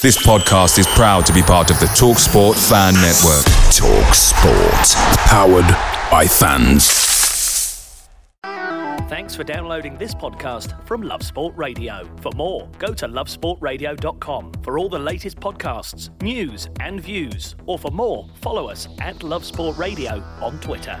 This podcast is proud to be part of the TalkSport Fan Network. TalkSport. Powered by fans. Thanks for downloading this podcast from Love Sport Radio. For more, go to lovesportradio.com for all the latest podcasts, news, and views. Or for more, follow us at Love Sport Radio on Twitter.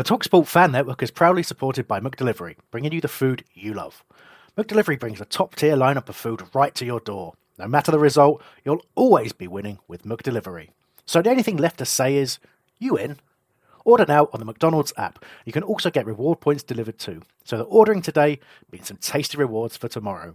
The TalkSport Fan Network is proudly supported by McDelivery, bringing you the food you love. McDelivery brings a top-tier lineup of food right to your door. No matter the result, you'll always be winning with McDelivery. So the only thing left to say is, you in? Order now on the McDonald's app. You can also get reward points delivered too. So the ordering today means some tasty rewards for tomorrow.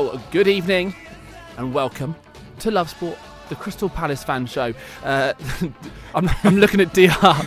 Well, good evening and welcome to Love Sport, the Crystal Palace fan show. Uh, I'm, I'm looking at DR.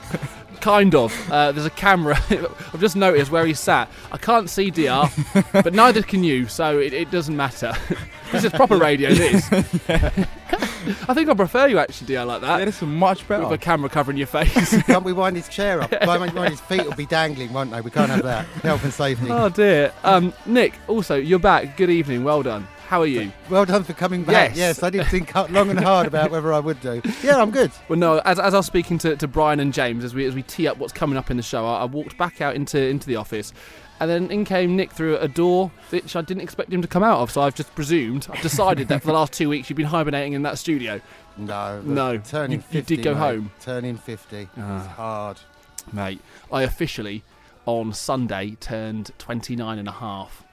Kind of. Uh, there's a camera. I've just noticed where he sat. I can't see DR, but neither can you, so it, it doesn't matter. this is proper radio, this. I think I prefer you actually, DR, like that. That is much better. With a camera covering your face. Can't we wind his chair up? Wind wind his feet will be dangling, won't they? We can't have that. Health and safety. oh dear. Um, Nick, also, you're back. Good evening. Well done. How are you? Well done for coming back. Yes. Yes, I did think long and hard about whether I would do. Yeah, I'm good. Well, no. As, as I was speaking to, to Brian and James as we as we tee up what's coming up in the show, I, I walked back out into into the office, and then in came Nick through a door which I didn't expect him to come out of. So I've just presumed, I've decided that for the last two weeks you've been hibernating in that studio, No, No, Turning you- you did go mate. home. Turning 50. Ah. It's hard. mate. I officially on Sunday turned 29 and a half.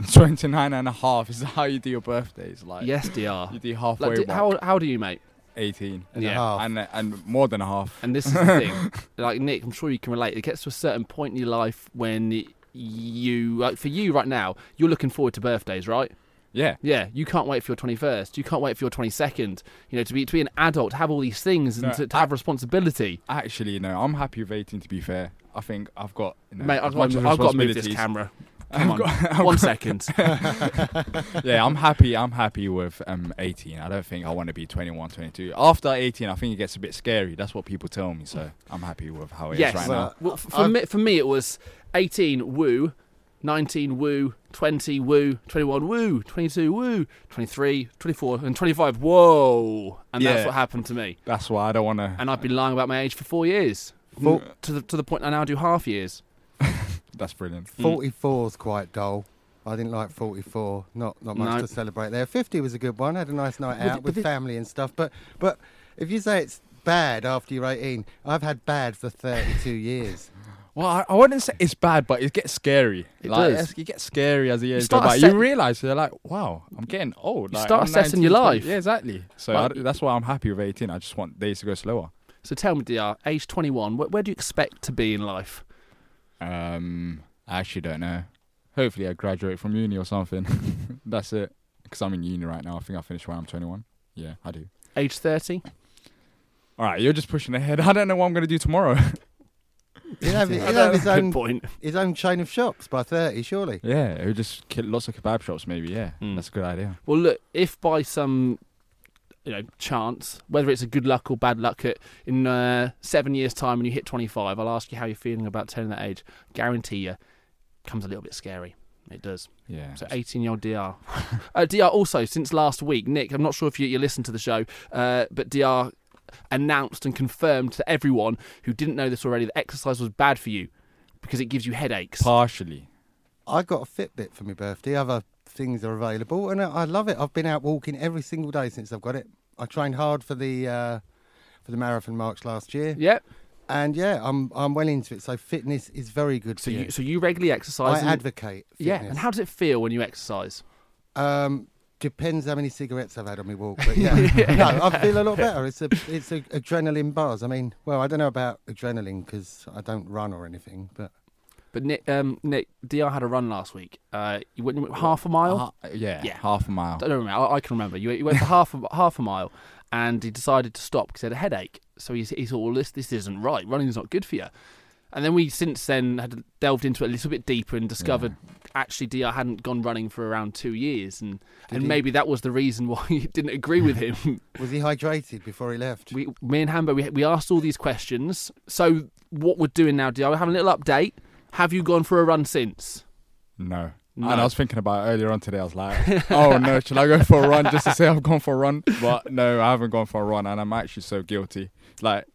29 and a half is how you do your birthdays. Like Yes, DR. you do halfway Like, di- mark, how how do you, mate? 18 And a Yeah. half. and and more than a half. And this is the thing, like Nick, I'm sure you can relate. It gets to a certain point in your life when you, like for you right now, you're looking forward to birthdays, right? Yeah, Yeah, you can't wait for your 21st. You can't wait for your 22nd. You know, to be to be an adult, to have all these things, and No, to, to have responsibility. actually, no. I'm happy with 18. To be fair, I think I've got. You know, Mate, I've, much got, I've got to move this camera. Come on, got- I've one got- second. yeah, I'm happy. I'm happy with um 18. I don't think I want to be 21, 22. After 18, I think it gets a bit scary. That's what people tell me. So I'm happy with how it is yes. right Well, now. Well, f- for I've- me, for me, it was 18 woo, 19 woo, 20 woo, 21 woo, 22 woo, 23, 24, and 25 whoa. And that's what happened to me. That's why I don't want to. And I've been lying about my age for four years. Full- To the to the point I now do half years. That's brilliant. Mm. 44 is quite dull. I didn't like 44. Not not much No. to celebrate there. 50 was a good one. Had a nice night out the- with but family and stuff. But but if you say it's bad after you're 18, I've had bad for 32 years. Well, I, I wouldn't say it's bad, but it gets scary. It like, does. it's- It gets scary as the years go by. You realise you're like, wow, I'm getting old. You Like, start I'm assessing 19, your 20. life. Yeah, exactly. So Like- I, that's why I'm happy with 18. I just want days to go slower. So tell me, Dr. Age 21. Where, where do you expect to be in life? Um, I actually don't know. Hopefully, I graduate from uni or something. that's it. Because I'm in uni right now. I think I finish when I'm 21. Yeah, I do. Age 30? All right, you're just pushing ahead. I don't know what I'm going to do tomorrow. He'll have, he'll have his own point. his own chain of shops by thirty, surely. yeah, it would just kill lots of kebab shops, maybe. Yeah, Mm. that's a good idea. Well, look, if by some you know chance, whether it's a good luck or bad luck, at, in uh, seven years' time when you hit 25, I'll ask you how you're feeling about turning that age. Guarantee you, comes a little bit scary. It does. Yeah. So 18 year old DR. uh, DR also, since last week, Nick, I'm not sure if you, you listened to the show, uh, but DR announced and confirmed to everyone who didn't know this already that exercise was bad for you because it gives you headaches. Partially. I got a Fitbit for my birthday. Other things are available, and I I love it. I've been out walking every single day since I've got it. I trained hard for the uh, for the marathon march last year, Yep. and yeah, I'm I'm well into it. So fitness is very good So for you, so you regularly I exercise. and- advocate. Fitness. yeah. And how does it feel when you exercise? Um, depends how many cigarettes I've had on my walk, but yeah, no, I feel a lot better. It's a it's a adrenaline buzz. I mean, well, I don't know about adrenaline because I don't run or anything, but But Nick, um, Nick, DR had a run last week. Uh, you went half a mile. Ha- yeah, Yeah. half a mile. I don't remember. I, I can remember. You, you went for half a, half a mile, and he decided to stop because he had a headache. So he, he thought, well, this this isn't right. Running's not good for you. And then we since then had delved into it a little bit deeper and discovered actually DR hadn't gone running for around two years, and and he? maybe that was the reason why you didn't agree with him. was he hydrated before he left? we, me and Hambo, we, we asked all these questions. So what we're doing now, DR, we're having a little update. Have you gone for a run since? No. No. And I was thinking about it earlier on today. I was like, oh no, should I go for a run just to say I've gone for a run? But no, I haven't gone for a run, and I'm actually so guilty. Like,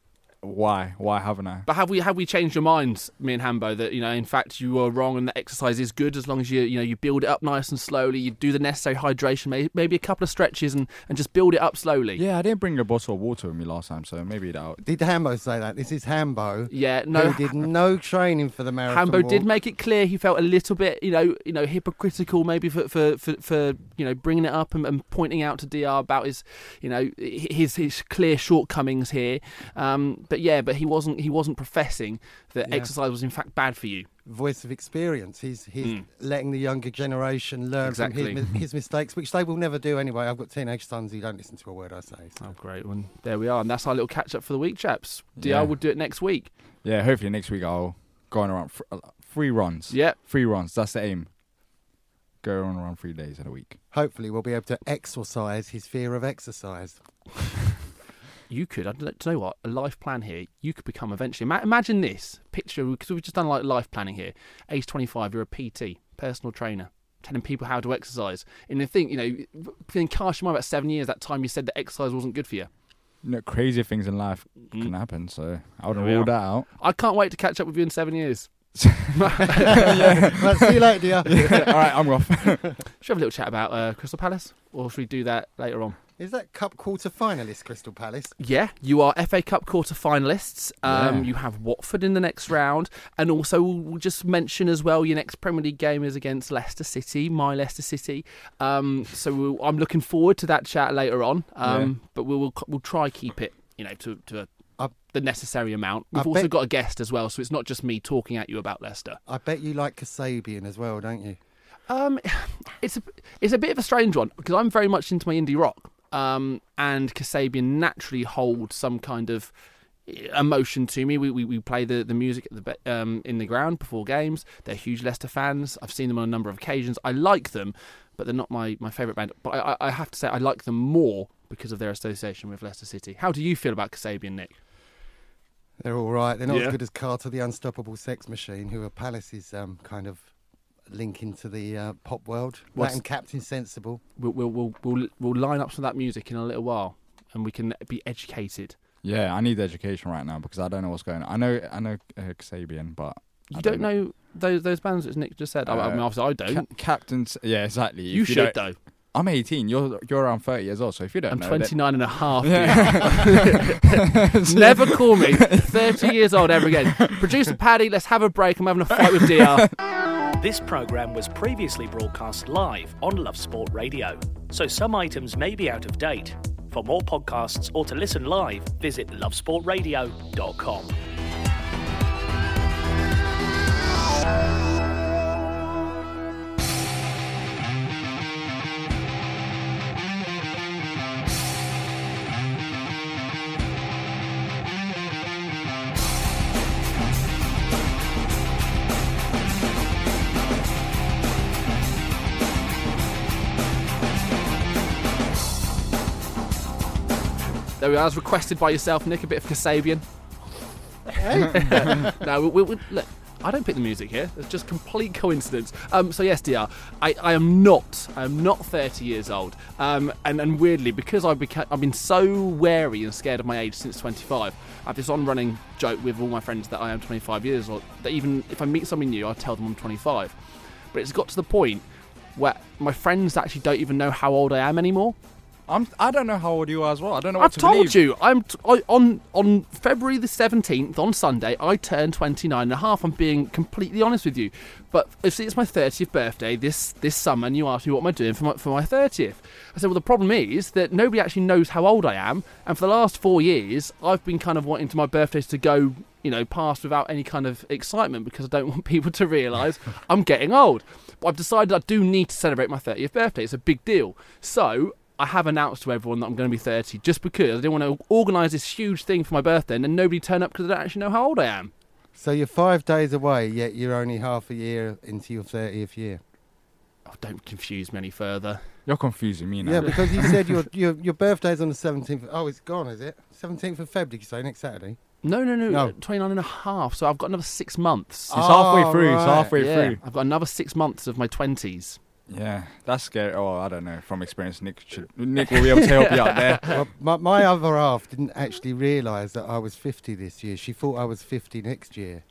why? Why haven't I? But have we have we changed your minds, me and Hambo, that you know in fact you were wrong and the exercise is good as long as you you know you build it up nice and slowly, you do the necessary hydration, may, maybe a couple of stretches and, and just build it up slowly. Yeah, I didn't bring a bottle of water with me last time, so maybe that. Did Hambo say that? This is Hambo. Yeah, no. who did no training for the marathon. Hambo did make it clear he felt a little bit, you know, you know, hypocritical maybe for for, for, for you know bringing it up and, and pointing out to Dr about his, you know, his his clear shortcomings here. Um, but yeah, but he wasn't he wasn't professing that Yeah. exercise was in fact bad for you. voice of experience. He's he's Mm. letting the younger generation learn Exactly. from his, his mistakes, which they will never do anyway. I've got teenage sons who don't listen to a word I say. So. Oh, great one. There we are. And that's our little catch up for the week, chaps. DR Yeah. will do it next week. Yeah, hopefully next week I'll go on around fr- uh, three runs. Yeah. Three runs. That's the aim. Go on around three days in a week. Hopefully, we'll be able to exorcise his fear of exercise. You could, I don't you know what, a life plan here, you could become eventually. Imagine this picture, because we've just done like life planning here. Age 25, you're a PT, personal trainer, telling people how to exercise. And the thing, you know, then cast your mind about seven years, that time you said that exercise wasn't good for you. You know, crazier things in life Mm. can happen, so I There rule that out. I can't wait to catch up with you in seven years. right, see you later, dear. All right, I'm off. Should we have a little chat about uh, Crystal Palace? Or should we do that later on? Is that Cup quarter finalist Crystal Palace? Yeah, you are FA Cup quarter finalists. Um, Yeah. You have Watford in the next round, and also we'll we'll just mention as well your next Premier League game is against Leicester City, my Leicester City. Um, so we'll, I'm looking forward to that chat later on. Um, But we will we'll try keep it, you know, to to a, the necessary amount. We've I also bet- got a guest as well, so it's not just me talking at you about Leicester. I bet you like Kasabian as well, don't you? Um, it's a it's a bit of a strange one because I'm very much into my indie rock, um, and Kasabian naturally hold some kind of emotion to me. We we, we play the, the music at the um, in the ground before games. They're huge Leicester fans. I've seen them on a number of occasions. I like them, but they're not my, my favourite band. But I, I I have to say I like them more because of their association with Leicester City. How do you feel about Kasabian, Nick? They're all right. They're not Yeah. as good as Carter, the Unstoppable Sex Machine, who are Palace's um, kind of link into the uh, pop world. What's- That and Captain Sensible. We'll, we'll we'll we'll we'll line up some of that music in a little while, and we can be educated. yeah, I need education right now because I don't know what's going on. I know, I know uh, Kasabian, but You I don't know those those bands that Nick just said. I, I mean, Uh, obviously I don't. Ca- Captain's. Yeah, exactly. you If should though. I'm 18. You're you're around 30 years old. So if you don't I'm know, then- 29 and a half. Never call me 30 years old ever again. Producer Paddy, let's have a break. I'm having a fight with DR. This programme was previously broadcast live on Love Sport Radio, so some items may be out of date. For more podcasts or to listen live, visit lovesportradio.com. There we are, as requested by yourself, Nick. A bit of Kasabian. no, we, we, we, look, I don't pick the music here. It's just complete coincidence. Um, so yes, DR, I, I am not. I am not 30 years old. Um, and, and weirdly, because I've become, I've been so wary and scared of my age since 25. I have this on-running joke with all my friends that I am 25 years old. That even if I meet somebody new, I tell them I'm 25. But it's got to the point where my friends actually don't even know how old I am anymore. I'm. I don't know how old you are as well. I don't know what I've to told believe. you. I'm t- I, on on February the 17th on Sunday. I turned 29 and a half. I'm being completely honest with you. But see, it's my 30th birthday this this summer, and you asked me what am I doing for my for my 30th. I said, well, the problem is that nobody actually knows how old I am, and for the last four years, I've been kind of wanting to my birthdays to go. You know, past without any kind of excitement because I don't want people to realise I'm getting old. But I've decided I do need to celebrate my 30th birthday. It's a big deal. So I have announced to everyone that I'm going to be 30 just because I didn't want to organise this huge thing for my birthday and then nobody turn up because I don't actually know how old I am. So you're five days away, yet you're only half a year into your 30th year. Oh, don't confuse me any further. You're confusing me now. Yeah, because you said your, your your birthday's on the 17th. Oh, it's gone, is it? 17th of Feb, did you say, next Saturday? No, no, no, No. Uh, 29 and a half. So I've got another six months. It's halfway Oh, through. It's halfway yeah, through. I've got another six months of my 20s. Yeah, that's scary. Oh, I don't know. From experience, Nick should, Nick will be able to help you out there. Well, my, my other half didn't actually realise that I was 50 this year. She thought I was 50 next year.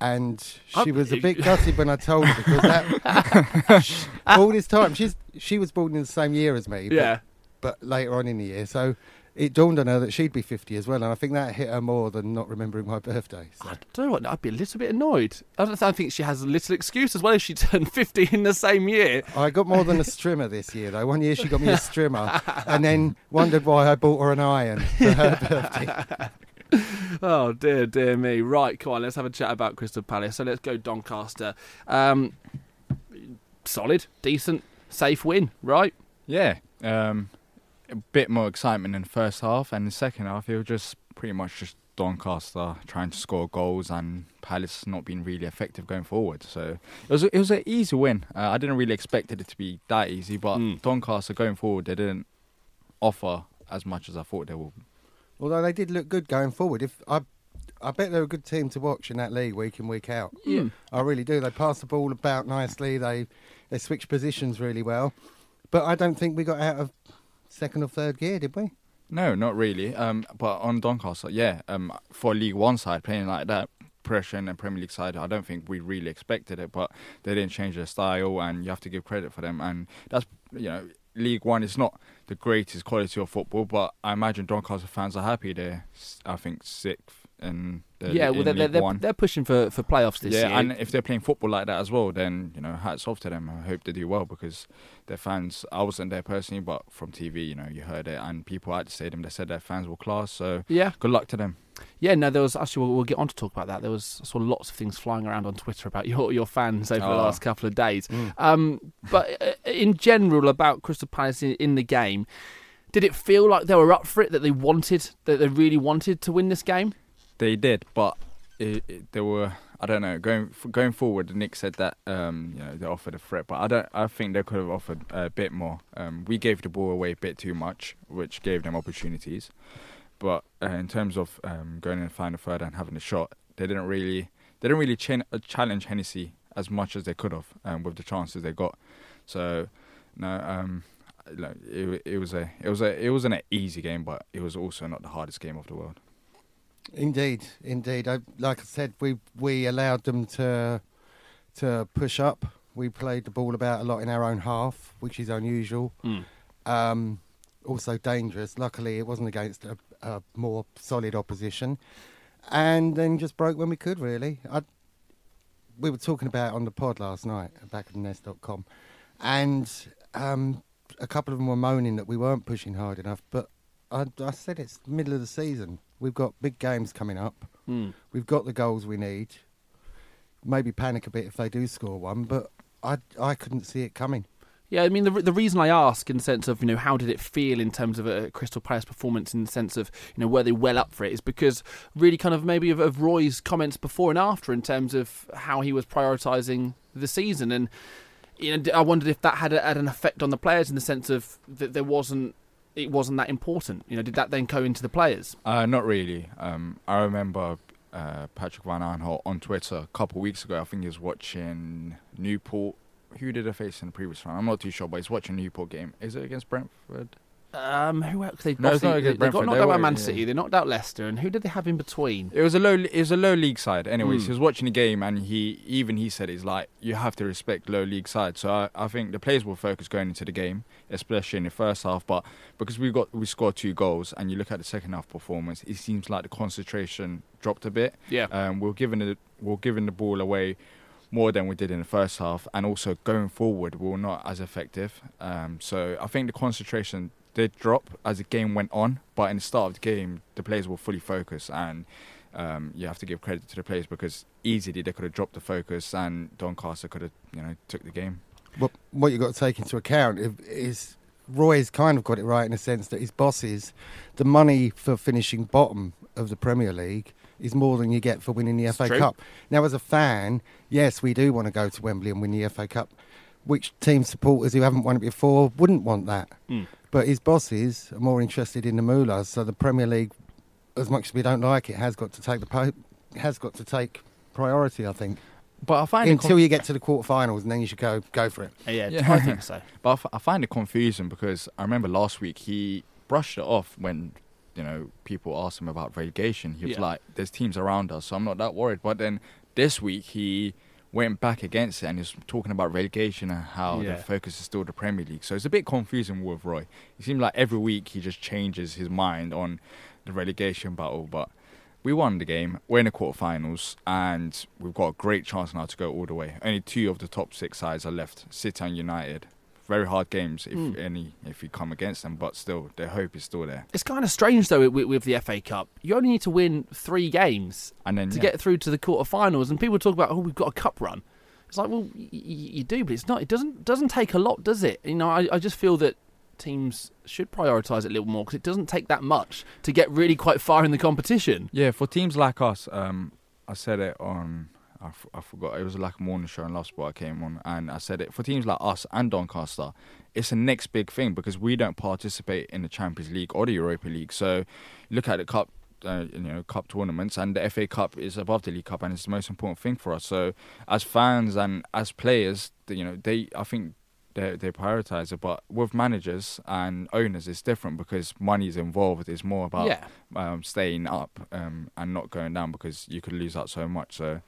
And she was a bit gutted when I told her because that, all this time she's she was born in the same year as me, but, Yeah. but later on in the year. So it dawned on her that she'd be 50 as well, and I think that hit her more than not remembering my birthday. So. I don't know what, I'd be a little bit annoyed. I, don't, I think she has a little excuse as well if she turned 50 in the same year. I got more than a strimmer this year, though. One year she got me a strimmer, and then wondered why I bought her an iron for her birthday. Oh dear, dear me. Right, come on, let's have a chat about Crystal Palace. So let's go Doncaster. Um, solid, decent, safe win, right? Yeah, um, a bit more excitement in the first half, and the second half it was just pretty much just Doncaster trying to score goals and Palace not being really effective going forward. So it was a, it was an easy win. Uh, I didn't really expect it to be that easy, but Mm. Doncaster going forward they didn't offer as much as I thought they would. Although they did look good going forward. If I, I bet they're a good team to watch in that league week in week out. Yeah. I really do. They pass the ball about nicely. They they switch positions really well. But I don't think we got out of second or third gear, did we? No, not really. Um, but on Doncaster, yeah, um, for League One side playing like that, pressure and Premier League side, I don't think we really expected it. But they didn't change their style, and you have to give credit for them. And that's you know, League One is not the greatest quality of football, but I imagine Doncaster fans are happy. They're, I think, sixth the yeah, well, they're, they're, they're pushing for, for playoffs this yeah, year. Yeah, and if they're playing football like that as well, then you know, hats off to them. I hope they do well because their fans. I wasn't there personally, but from TV, you know, you heard it, and people at the stadium they said their fans were class. So yeah, good luck to them. yeah. No, there was actually we'll, we'll get on to talk about that. There was I saw lots of things flying around on Twitter about your your fans over the Oh. last couple of days. Um, but uh, in general, about Crystal Palace in, in the game, did it feel like they were up for it? That they wanted, that they really wanted to win this game? They did, but it, it, they were. I don't know. Going going forward, Nick said that um, you know they offered a threat, but I don't. I think they could have offered a bit more. Um, we gave the ball away a bit too much, which gave them opportunities. But uh, in terms of um, going and finding a third and having a shot, they didn't really. They didn't really ch- challenge Hennessy as much as they could have um, with the chances they got. So no, um, it, it was a it was a it wasn't an easy game, but it was also not the hardest game of the world. Indeed, indeed. I, like I said, we we allowed them to to push up. We played the ball about a lot in our own half, which is unusual. Um, also dangerous. Luckily, it wasn't against a, a more solid opposition, and then just broke when we could. Really, I, we were talking about it on the pod last night at backofthenest.com, and um, a couple of them were moaning that we weren't pushing hard enough. But I, I said it's the middle of the season. We've got big games coming up. Mm. We've got the goals we need. Maybe panic a bit if they do score one, but I I couldn't see it coming. Yeah, I mean the the reason I ask in the sense of you know how did it feel in terms of a Crystal Palace performance in the sense of you know were they well up for it is because really kind of maybe of, of Roy's comments before and after in terms of how he was prioritising the season and you know I wondered if that had, a, had an effect on the players in the sense of that there wasn't it wasn't that important? You know, did that then go into the players? Uh, not really. Um, I remember uh, Patrick Van Aanholt on Twitter a couple of weeks ago. I think he was watching Newport. Who did they face in the previous round? I'm not too sure, but he's watching Newport game. Is it against Brentford? Um, who else? They, No, it's not they, against they got Brentford. knocked They out by were- Man yeah. City. They knocked out Leicester, and who did they have in between? It was a low. It was a low league side. Anyways, Mm. he was watching the game, and he even he said it's like you have to respect low league sides. So I, I think the players will focus going into the game, especially in the first half. But because we got we scored two goals, and you look at the second half performance, it seems like the concentration dropped a bit. Yeah. Um, we're giving the we're giving the ball away more than we did in the first half, and also going forward, we are not as effective. Um, so I think the concentration did drop as the game went on, but in the start of the game, the players were fully focused, and um, you have to give credit to the players because easily they could have dropped the focus, and Doncaster could have you know took the game. What, what you've got to take into account if- is Roy's kind of got it right in the sense that his bosses, the money for finishing bottom of the Premier League is more than you get for winning the It's FA true. Cup. Now, as a fan, yes, we do want to go to Wembley and win the FA Cup. Which team supporters who haven't won it before wouldn't want that? Mm. But his bosses are more interested in the moolah. So the Premier League, as much as we don't like it, has got to take the po- has got to take priority. I think But I find it until conf- you get to the quarterfinals, and then you should go go for it. Uh, yeah, Yeah. I think so. But I, f- I find it confusing because I remember last week he brushed it off when you know people asked him about relegation. He was Yeah. like, "There's teams around us, so I'm not that worried." But then this week he went back against it and he's talking about relegation and how Yeah. the focus is still the Premier League. So it's a bit confusing with Roy. It seems like every week he just changes his mind on the relegation battle, but. We won the game. We're in the quarterfinals, and we've got a great chance now to go all the way. Only two of the top six sides are left: City and United. Very hard games if Mm. any if you come against them, but still, their hope is still there. It's kind of strange though with, with the FA Cup. You only need to win three games And then to yeah. get through to the quarterfinals, and people talk about, oh, we've got a cup run. It's like, well, y- y- you do, but it's not. It doesn't doesn't take a lot, does it? You know, I, I just feel that teams should prioritise it a little more because it doesn't take that much to get really quite far in the competition. Yeah, for teams like us, um, I said it on. I, f- I forgot it was like a morning show in Love Sport I came on, and I said it for teams like us and Doncaster. It's the next big thing because we don't participate in the Champions League or the Europa League. So, look at the cup, uh, you know, cup tournaments, and the FA Cup is above the League Cup, and it's the most important thing for us. So, as fans and as players, you know, they I think they they prioritize it. But with managers and owners, it's different because money is involved. It's more about Yeah. um, staying up um, and not going down because you could lose out so much. So,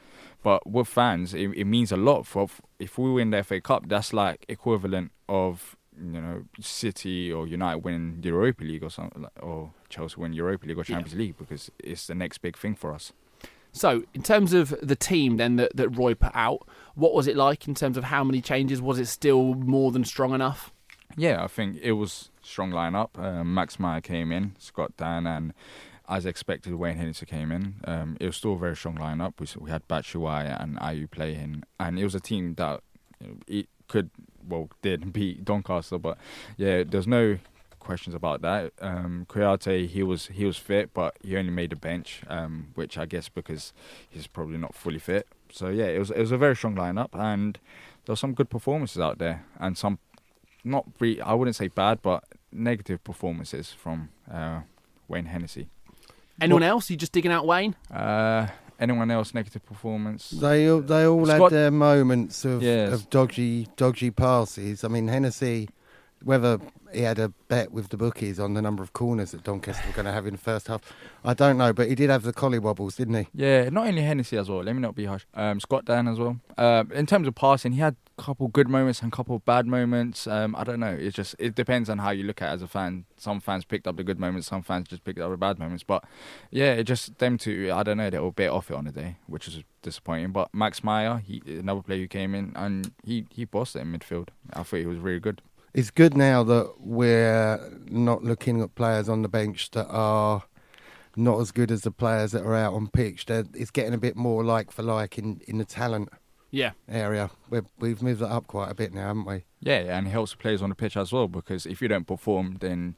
but with fans, it, it means a lot. For if we win the FA Cup, that's like equivalent of you know City or United winning the Europa League or something, like, or Chelsea win Europa League or Yeah. Champions League because it's the next big thing for us. So, in terms of the team then that, that Roy put out, what was it like in terms of how many changes? Was it still more than strong enough? Yeah, I think it was strong lineup. Um, Max Meyer came in, Scott Dann, and as expected, Wayne Hennessy came in. Um, it was still a very strong lineup. We, we had Batshuayi and Ayew playing, and it was a team that you know, it could, well, did beat Doncaster. But yeah, there's no questions about that. Um, Kouyaté, he was he was fit, but he only made the bench, um, which I guess because he's probably not fully fit. So yeah, it was it was a very strong lineup, and there were some good performances out there, and some not re- I wouldn't say bad, but negative performances from uh, Wayne Hennessy. Anyone else? You just digging out Wayne? Uh, anyone else negative performance? They all, they all Scott- had their moments of, Yes. of dodgy dodgy passes. I mean, Hennessy, whether he had a bet with the bookies on the number of corners that Doncaster were going to have in the first half, I don't know. But he did have the collie wobbles, didn't he? Yeah, not only Hennessy as well. Let me not be harsh. Um, Scott Dann as well. Uh, in terms of passing, he had a couple good moments and a couple bad moments. Um, I don't know. It just it depends on how you look at it as a fan. Some fans picked up the good moments. Some fans just picked up the bad moments. But yeah, it just them two. I don't know. They were a bit off it on the day, which is disappointing. But Max Meyer, he another player who came in and he he bossed it in midfield. I thought he was really good. It's good now that we're not looking at players on the bench that are not as good as the players that are out on pitch. They're, it's getting a bit more like for like in, in the talent Yeah. area. We've, we've moved that up quite a bit now, haven't we? Yeah, and it helps the players on the pitch as well because if you don't perform, then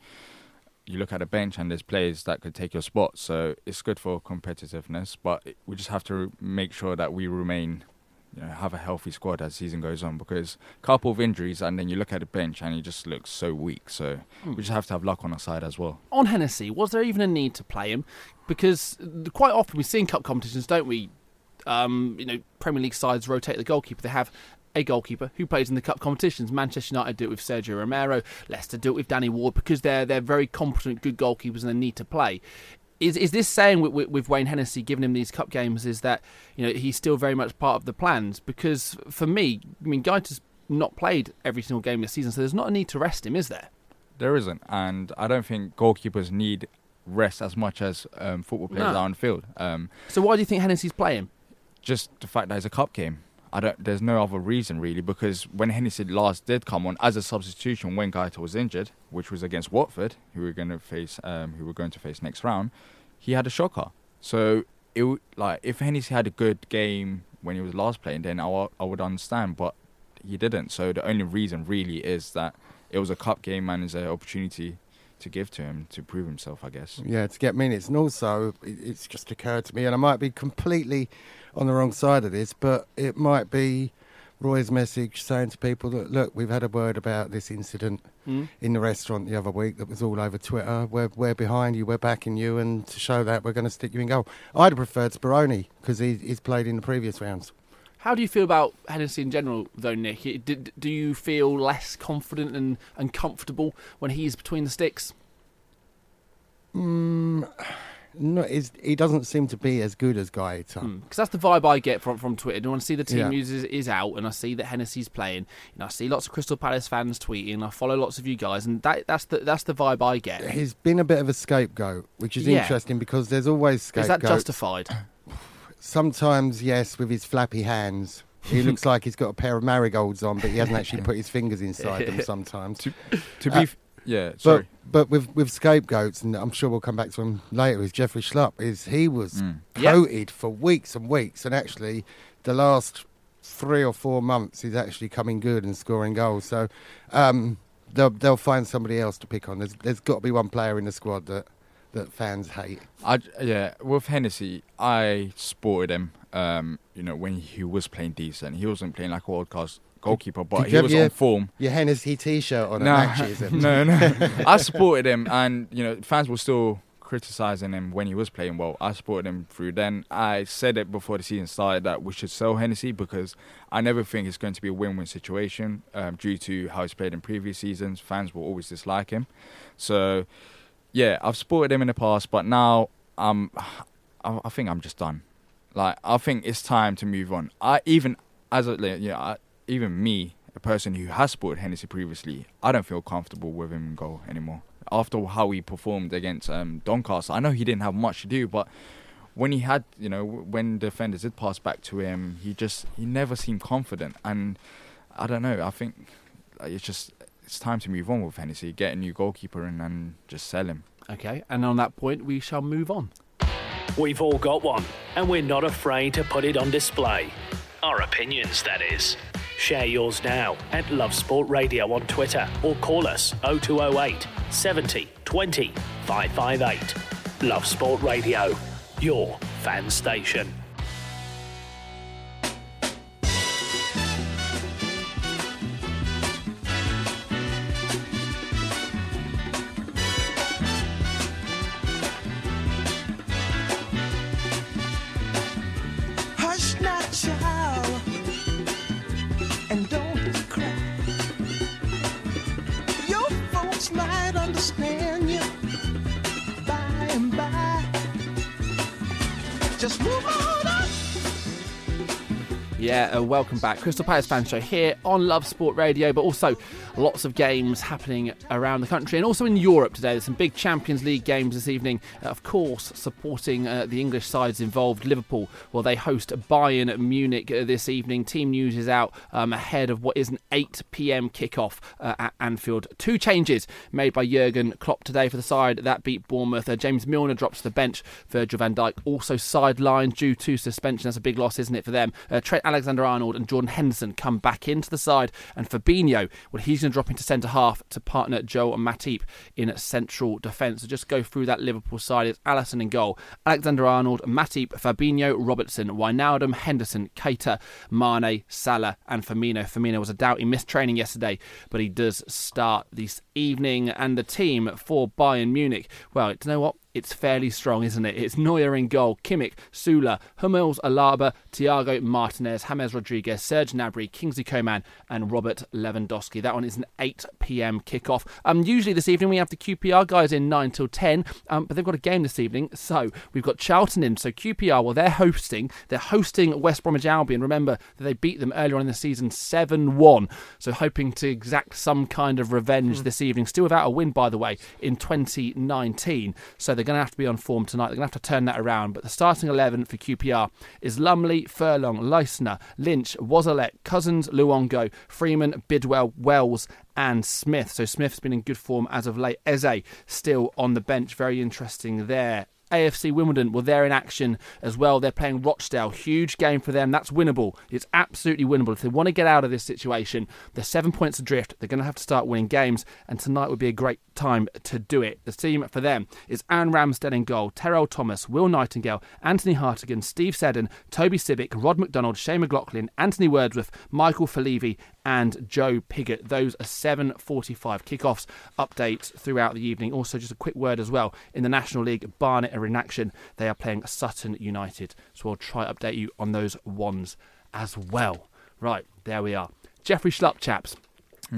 you look at the bench and there's players that could take your spot. So it's good for competitiveness, but we just have to make sure that we remain you know, have a healthy squad as season goes on because a couple of injuries and then you look at the bench and he just looks so weak. So we just have to have luck on our side as well. On Hennessy, was there even a need to play him? Because quite often we see in cup competitions, don't we? Um, you know, Premier League sides rotate the goalkeeper. They have a goalkeeper who plays in the cup competitions. Manchester United do it with Sergio Romero. Leicester do it with Danny Ward because they're they're very competent, good goalkeepers and they need to play. Is is this saying with, with, with Wayne Hennessy giving him these cup games is that you know he's still very much part of the plans? Because for me, I mean, Guaita's not played every single game this season, so there's not a need to rest him, is there? There isn't, and I don't think goalkeepers need rest as much as um, football players No. are on the field. Um, So why do you think Hennessy's playing? just the fact that it's a cup game. I don't. There's no other reason really because when Hennessy last did come on as a substitution when Guaita was injured, which was against Watford, who we're going to face, um, who we're going to face next round, he had a shocker. So it like if Hennessy had a good game when he was last playing, then I I would understand, but he didn't. So the only reason really is that it was a cup game and it's an opportunity to give to him to prove himself, I guess. Yeah, to get minutes. And also, it's just occurred to me, and I might be completely on the wrong side of this, but it might be Roy's message saying to people that, look, we've had a word about this incident Mm. in the restaurant the other week that was all over Twitter. We're, we're behind you, we're backing you, and to show that, we're going to stick you in goal. I'd have preferred Speroni because he, he's played in the previous rounds. How do you feel about Hennessy in general, though, Nick? Do, do you feel less confident and, and comfortable when he's between the sticks? Mm, no, is, he doesn't seem to be as good as Guaita. Because that's the vibe I get from, from Twitter. When I see the team Yeah. news is, is out and I see that Hennessy's playing, and I see lots of Crystal Palace fans tweeting, I follow lots of you guys, and that, that's the that's the vibe I get. He's been a bit of a scapegoat, which is Yeah. interesting because there's always scapegoats. Is that justified? Sometimes, yes, with his flappy hands. He looks like he's got a pair of marigolds on, but he hasn't actually put his fingers inside them sometimes. To to be, Uh, f- yeah, But, sorry. but with, with scapegoats, and I'm sure we'll come back to him later, is Jeffrey Schlupp. Is he was Mm. Yeah. coated for weeks and weeks, and actually the last three or four months he's actually coming good and scoring goals. So um, they'll they'll find somebody else to pick on. There's there's got to be one player in the squad that that fans hate. I yeah, with Hennessy, I supported him. Um, you know, when he was playing decent, he wasn't playing like a world class goalkeeper, but he was your- on form. Your Hennessy T-shirt on at matches. no, no. I supported him, and you know, fans were still criticizing him when he was playing well. I supported him through. Then I said it before the season started that we should sell Hennessy because I never think it's going to be a win-win situation um, due to how he's played in previous seasons. Fans will always dislike him, so yeah, I've supported him in the past, but now um, I, I think I'm just done. Like I think it's time to move on. I even as a like, yeah, I, even me, a person who has supported Hennessy previously, I don't feel comfortable with him in goal anymore. After how he performed against um, Doncaster, I know he didn't have much to do, but when he had, you know, when defenders did pass back to him, he just he never seemed confident. And I don't know. I think it's just it's time to move on with Hennessy, get a new goalkeeper in, and just sell him. Okay, and on that point, we shall move on. We've all got one, and we're not afraid to put it on display. Our opinions, that is. Share yours now at Love Sport Radio on Twitter or call us 0208 70 20 558. Love Sport Radio, your fan station. Yeah, uh, welcome back. Crystal Palace Fan Show here on Love Sport Radio, but also lots of games happening around the country and also in Europe today. There's some big Champions League games this evening. Uh, of course, supporting uh, the English sides involved. Liverpool, well, they host Bayern Munich uh, this evening. Team news is out um, ahead of what is an 8 pm kickoff at Anfield. Two changes made by Jurgen Klopp today for the side that beat Bournemouth. James Milner drops to the bench. Virgil van Dijk also sidelined due to suspension. That's a big loss, isn't it, for them? Trent Alexander Arnold and Jordan Henderson come back into the side, and Fabinho, well, he's going to drop into centre half to partner Joel Matip in central defence. So just go through that Liverpool side. It's Alisson in goal, Alexander Arnold, Matip, Fabinho, Robertson, Wijnaldum, Henderson, Keita, Mane, Salah, and Firmino. Firmino was a doubt. He missed training yesterday, but he does start this evening. And the team for Bayern Munich, well, do you know what? It's fairly strong, isn't it? It's Neuer in goal, Kimmich, Süle, Hummels, Alaba, Thiago Martinez, James Rodriguez, Serge Gnabry, Kingsley Coman, and Robert Lewandowski. That one is an 8 p.m. kickoff. Um, usually this evening we have the QPR guys in 9 till 10, um, but they've got a game this evening, so we've got Charlton in. So QPR, well, they're hosting. They're hosting West Bromwich Albion. Remember that they beat them earlier on in the season 7 1. So hoping to exact some kind of revenge this evening. Still without a win, by the way, in 2019. So they're going to have to be on form tonight. They're going to have to turn that around. But the starting 11 for QPR is Lumley, Furlong, Leistner, Lynch, Wszolek, Cousins, Luongo, Freeman, Bidwell, Wells, and Smith. So Smith's been in good form as of late. Eze still on the bench. Very interesting there. AFC Wimbledon, were they're in action as well. They're playing Rochdale. Huge game for them. That's winnable. It's absolutely winnable. If they want to get out of this situation, they're seven points adrift. They're going to have to start winning games, and tonight would be a great time to do it. The team for them is Aaron Ramsdale in goal, Terrell Thomas, Will Nightingale, Anthony Hartigan, Steve Seddon, Toby Sibbick, Rod McDonald, Shane McLoughlin, Anthony Wordsworth, Michael Folivi, and Joe Pigott. Those are 7.45 kickoffs. Updates throughout the evening. Also, just a quick word as well. In the National League, Barnet are in action. They are playing Sutton United. So I'll try to update you on those ones as well. Right, there we are. Jeffrey Schlupp, chaps.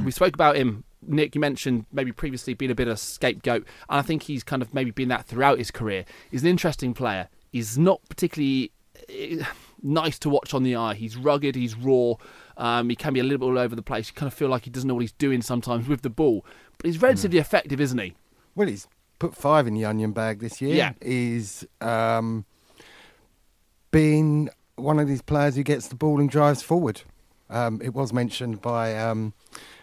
We spoke about him. Nick, you mentioned maybe previously being a bit of a scapegoat. And I think he's kind of maybe been that throughout his career. He's an interesting player. He's not particularly eh, nice to watch on the eye. He's rugged, he's raw. Um, he can be a little bit all over the place. You kind of feel like he doesn't know what he's doing sometimes with the ball. But he's relatively effective, isn't he? Well, he's put five in the onion bag this year. Yeah. He's um, been one of these players who gets the ball and drives forward. Um, it was mentioned by um,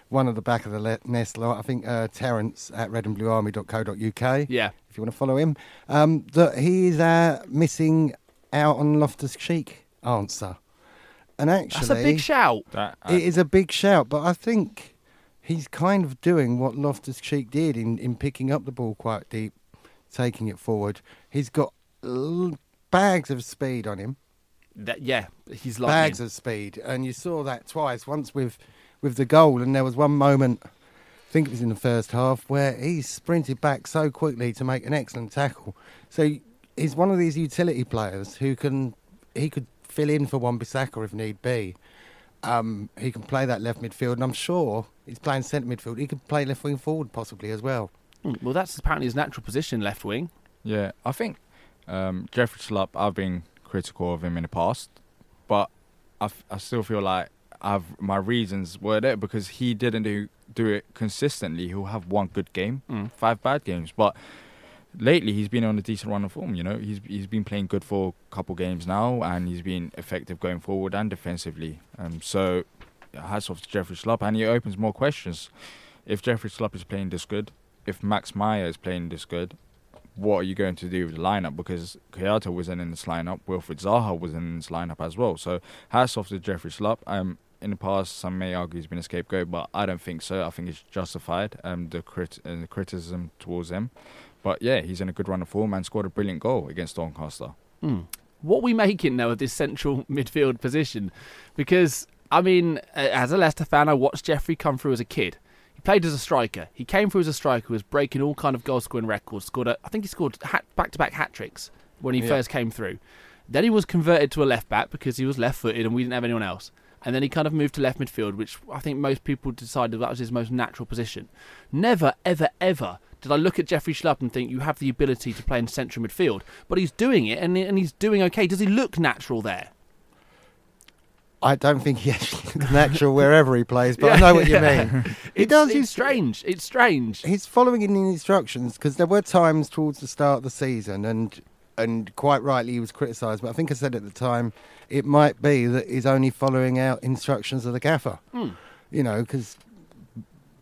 one of the back of the le- nest I think uh, Terence at redandbluearmy.co.uk. Yeah. If you want to follow him, um, that he is uh, missing out on Loftus Cheek answer. And actually, That's a big shout. That, uh, it is a big shout, but I think he's kind of doing what Loftus Cheek did in, in picking up the ball quite deep, taking it forward. He's got l- bags of speed on him, That, yeah, he's like bags of speed, and you saw that twice. Once with with the goal, and there was one moment, I think it was in the first half, where he sprinted back so quickly to make an excellent tackle. So he's one of these utility players who can he could fill in for Wan Bissaka if need be. Um, he can play that left midfield, and I'm sure he's playing centre midfield. He could play left wing forward possibly as well. Mm, Well, that's apparently his natural position, left wing. Yeah, I think um, Jeffrey Schlupp. I've been critical of him in the past, but I, f- I still feel like I've my reasons were there because he didn't do do it consistently. He'll have one good game, Mm. five bad games, but lately he's been on a decent run of form. You know, he's he's been playing good for a couple games now, and he's been effective going forward and defensively. Um, so hats off to Jeffrey Schlupp, and he opens more questions. If Jeffrey Schlupp is playing this good, if Max Meyer is playing this good, what are you going to do with the lineup? Because Kayata wasn't in this lineup, Wilfried Zaha wasn't in this lineup as well. So hats off to Jeffrey Schlupp. Um, in the past, some may argue he's been a scapegoat, but I don't think so. I think it's justified. Um, the crit uh, the criticism towards him, but yeah, he's in a good run of form and scored a brilliant goal against Doncaster. Mm. What we making now of this central midfield position? Because I mean, as a Leicester fan, I watched Jeffrey come through as a kid. He played as a striker. He came through as a striker, was breaking all kind of goal scoring records. Scored, a, I think he scored back to back hat tricks when he Yeah. first came through. Then he was converted to a left back because he was left footed and we didn't have anyone else. And then he kind of moved to left midfield, which I think most people decided that was his most natural position. Never, ever, ever did I look at Jeffrey Schlupp and think you have the ability to play in central midfield. But he's doing it and, and he's doing okay. Does he look natural there? I don't think he actually looks natural wherever he plays, but I know what you mean. He does. It's he's- strange. It's strange. He's following in the instructions because there were times towards the start of the season, and and quite rightly he was criticised. But I think I said at the time it might be that he's only following out instructions of the gaffer. Hmm. You know, because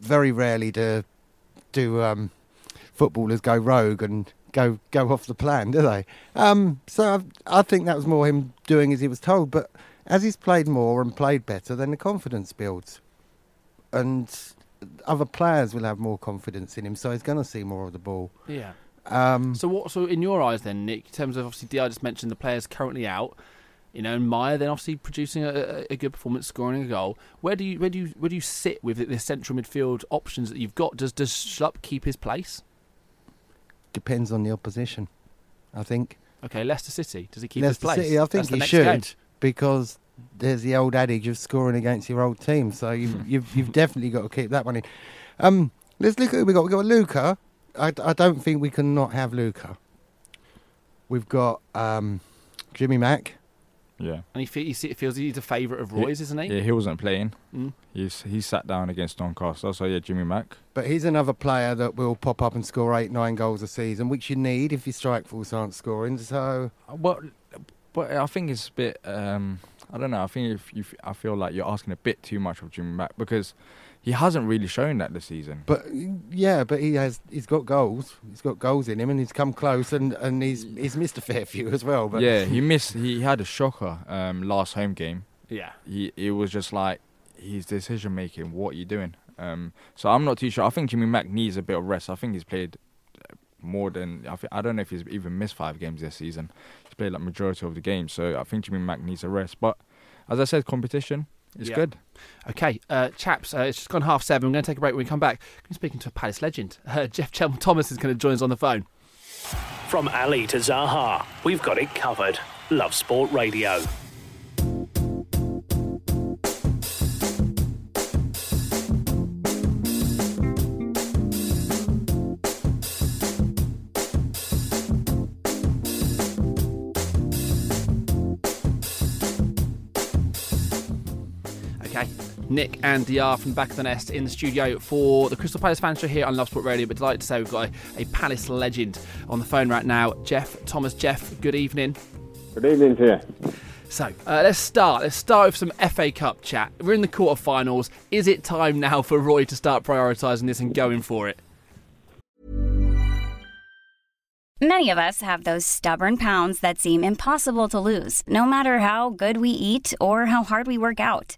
very rarely do do um, footballers go rogue and go go off the plan, do they? Um, so I, I think that was more him doing as he was told. But as he's played more and played better, then the confidence builds, and other players will have more confidence in him. So he's going to see more of the ball. Yeah. Um, So what? So in your eyes, then, Nick, in terms of obviously, Di just mentioned the players currently out. You know, and Meyer then obviously producing a, a- good performance, scoring a goal. Where do you where do you where do you sit with the central midfield options that you've got? Does does Schlupp keep his place? depends on the opposition, I think. Okay, Leicester City. Does he keep Leicester his place? City, I think That's he should game. because there's the old adage of scoring against your old team. So you've you've, you've definitely got to keep that one in. Um, let's look at who we got. We got Luca. I, I don't think we can not have Luca. We've got um, Jimmy Mack. Yeah. And he, fe- he se- feels he's a favourite of Roy's, isn't he? Yeah, he wasn't playing. Mm. He's he sat down against Doncaster. So yeah, Jimmy Mack. But he's another player that will pop up and score eight, nine goals a season, which you need if your strike force aren't scoring. So Well, but I think it's a bit. Um, I don't know. I think if you, I feel like you're asking a bit too much of Jimmy Mack because he hasn't really shown that this season. But yeah, but he has he's got goals. He's got goals in him, and he's come close, and, and he's he's missed a fair few as well. But yeah, he missed. He had a shocker um, last home game. Yeah. He it was just like his decision making. What are you doing? Um, so I'm not too sure. I think Jimmy Mack needs a bit of rest. I think he's played uh, more than I, think, I don't know if he's even missed five games this season. He's played like majority of the games, so I think Jimmy Mack needs a rest. But as I said, competition is Yeah. good. Okay, uh, chaps, uh, it's just gone half seven. We're going to take a break. When we come back, I'm speaking to a Palace legend. Uh, Jeff Chel- Thomas is going to join us on the phone. From Ali to Zaha, we've got it covered. Love Sport Radio. Nick and DR from Back of the Nest in the studio for the Crystal Palace fan show here on Love Sport Radio. But delighted to say we've got a, a Palace legend on the phone right now, Jeff Thomas. Jeff, good evening. Good evening to you. So uh, let's start. Let's start with some FA Cup chat. We're in the quarterfinals. Is it time now for Roy to start prioritising this and going for it? Many of us have those stubborn pounds that seem impossible to lose, no matter how good we eat or how hard we work out.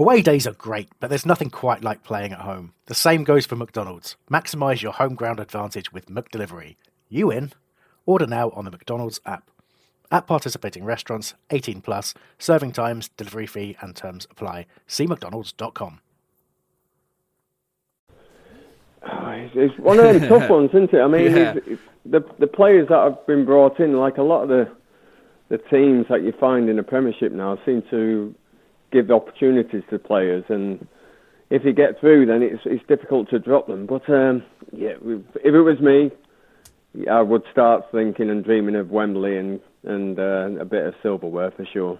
Away days are great, but there's nothing quite like playing at home. The same goes for McDonald's. Maximise your home ground advantage with McDelivery. You in? Order now on the McDonald's app. At participating restaurants, 18 plus, serving times, delivery fee, and terms apply. See McDonald's.com. Ah, it's, it's one of them tough ones, isn't it? I mean, Yeah. it's, it's, the the players that have been brought in, like a lot of the the teams that you find in the Premiership now, seem to give opportunities to players, and if you get through, then it's it's difficult to drop them. But um, yeah, if it was me, I would start thinking and dreaming of Wembley and and uh, a bit of silverware for sure.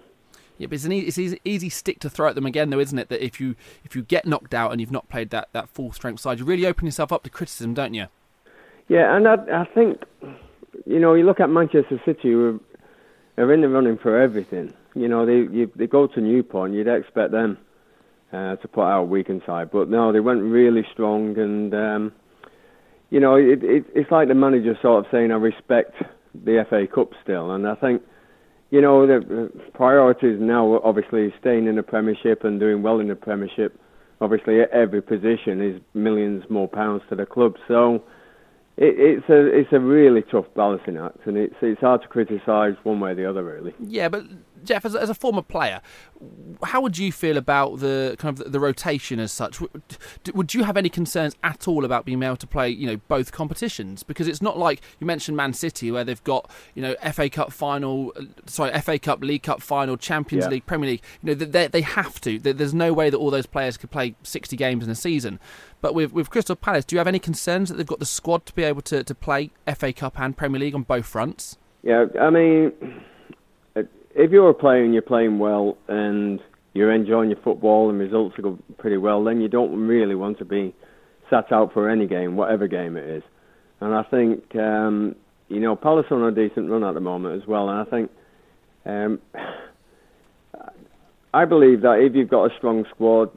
Yeah, but it's an e- it's easy, easy stick to throw at them again, though, isn't it? That if you if you get knocked out and you've not played that, that full strength side, you really open yourself up to criticism, don't you? Yeah, and I, I think, you know, you look at Manchester City, who are in the running for everything. You know, they you, they go to Newport, and you'd expect them uh, to put out a weakened side, but no, they went really strong, and um, you know, it, it, it's like the manager sort of saying, "I respect the FA Cup still," and I think. You know, the priorities now obviously staying in the Premiership and doing well in the Premiership. Obviously, at every position is millions more pounds to the club. So, it, it's a it's a really tough balancing act, and it's it's hard to criticise one way or the other, really. Yeah, but Jeff, as, a- as a former player, how would you feel about the kind of the, the rotation as such? Would, would you have any concerns at all about being able to play, you know, both competitions? Because it's not like you mentioned Man City, where they've got, you know, FA Cup final, uh, sorry, FA Cup, League Cup final, Champions Yeah. League, Premier League. You know, they- they have to. There's no way that all those players could play 60 games in a season. But with with Crystal Palace, do you have any concerns that they've got the squad to be able to, to play FA Cup and Premier League on both fronts? Yeah, I mean, if you're a player and you're playing well, and you're enjoying your football and results are going pretty well, then you don't really want to be sat out for any game, whatever game it is. And I think, um, you know, Palace are on a decent run at the moment as well. And I think, um, I believe that if you've got a strong squad,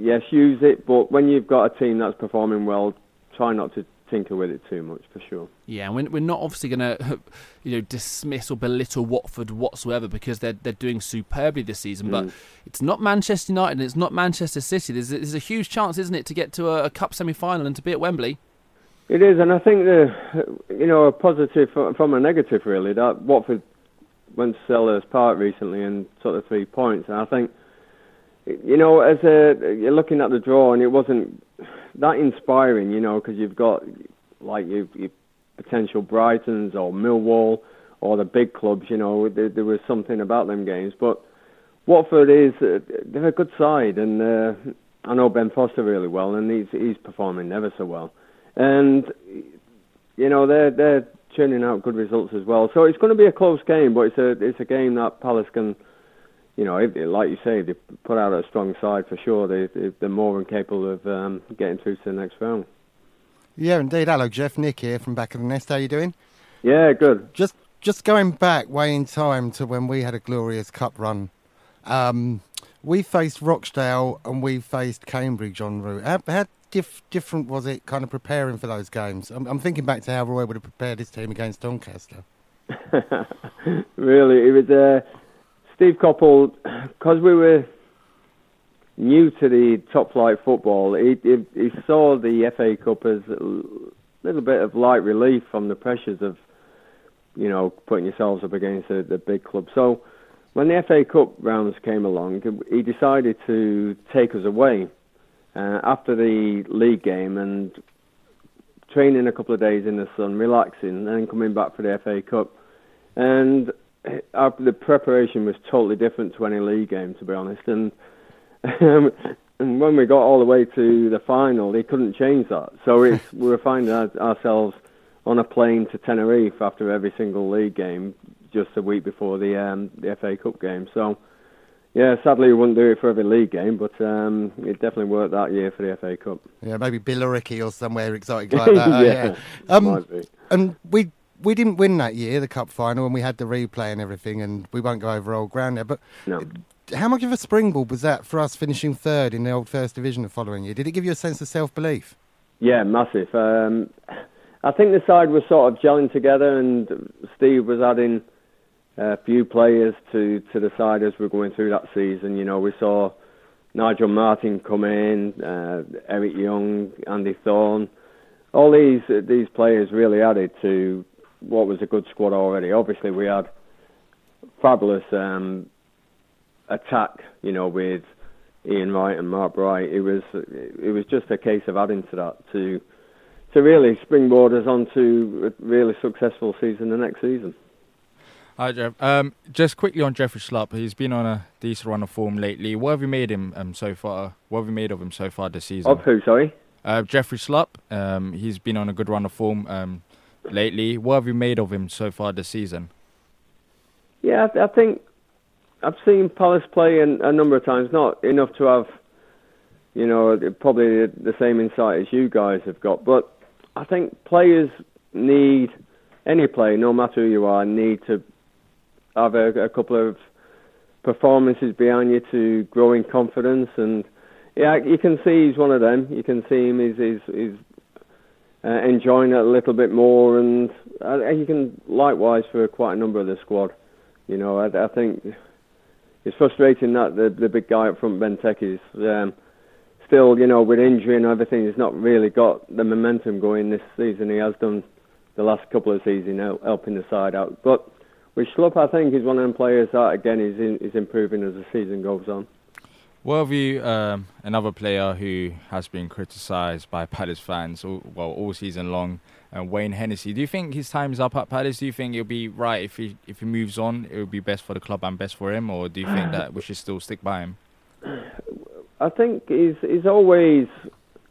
yes, use it. But when you've got a team that's performing well, try not to tinker with it too much, for sure. Yeah, and we're, we're not obviously going to, you know, dismiss or belittle Watford whatsoever because they're they're doing superbly this season. But Mm. it's not Manchester United and it's not Manchester City. There's, there's a huge chance, isn't it, to get to a, a cup semi-final and to be at Wembley. It is, and I think the, you know, a positive from a negative really that Watford went to Selhurst Park recently and took the three points, and I think, you know, as a you're looking at the draw and it wasn't that inspiring, you know, because you've got like your, your potential Brightons or Millwall or the big clubs, you know, there, there was something about them games, but Watford is uh, they're a good side, and uh, I know Ben Foster really well, and he's he's performing never so well, and you know they're they're churning out good results as well. So it's going to be a close game, but it's a it's a game that Palace can, you know, if, like you say, they put out a strong side for sure. They, they they're more than capable of um, getting through to the next round. Yeah, indeed. Hello, Jeff. Nick here from Back of the Nest. How are you doing? Yeah, good. Just just going back way in time to when we had a glorious cup run. Um, we faced Rochdale and we faced Cambridge en route. How, how diff- different was it kind of preparing for those games? I'm, I'm thinking back to how Roy would have prepared his team against Doncaster. really, it was uh, Steve Coppell because we were new to the top flight football. He, he, he saw the FA Cup as a little bit of light relief from the pressures of, you know, putting yourselves up against the, the big club. So when the FA Cup rounds came along, he decided to take us away uh, after the league game and training a couple of days in the sun, relaxing, and then coming back for the FA Cup. And our, the preparation was totally different to any league game, to be honest. And um, and when we got all the way to the final, they couldn't change that. So it's, we were finding our, ourselves on a plane to Tenerife after every single league game, just a week before the um, the FA Cup game. So. Yeah, sadly we wouldn't do it for every league game, but um, it definitely worked that year for the FA Cup. Yeah, maybe Billericay or somewhere exotic like that. uh, Yeah, Um, might be. and we we didn't win that year, the cup final, and we had the replay and everything, and we won't go over old ground there. But No. how much of a springboard was that for us finishing third in the old first division the following year? Did it give you a sense of self belief? Yeah, massive. Um, I think the side was sort of gelling together, and Steve was adding a few players to, to the side as we were going through that season. You know, we saw Nigel Martyn come in, uh, Eric Young, Andy Thorn. All these these players really added to what was a good squad already. Obviously, we had fabulous um, attack. You know, with Ian Wright and Mark Bright. It was it was just a case of adding to that to to really springboard us onto a really successful season the next season. Hi, Jeff. Um, just quickly on Jeffrey Schlupp, he's been on a decent run of form lately. What have you made him um, so far? What have you made of him so far this season? Of who? Sorry. Uh, Jeffrey Schlupp. Um, he's been on a good run of form um, lately. What have you made of him so far this season? Yeah, I, I think I've seen Palace play an, a number of times. Not enough to have, you know, probably the, the same insight as you guys have got. But I think players need any player, no matter who you are, need to have a, a couple of performances behind you to grow in confidence. And yeah, you can see he's one of them. You can see him. He's he's, he's uh, enjoying it a little bit more, and uh, you can likewise for quite a number of the squad. You know, I, I think it's frustrating that the the big guy up front, Benteke, is um, still, you know, with injury and everything, he's not really got the momentum going this season. He has done the last couple of seasons, hel- helping the side out. But with Schlupp, I think he's one of them players that again is in, is improving as the season goes on. Have you, um, another player who has been criticised by Palace fans all, well all season long, uh, Wayne Hennessy. Do you think his time's up at Palace? Do you think it'll be right if he if he moves on, it would be best for the club and best for him, or do you think that we should still stick by him? I think he's he's always,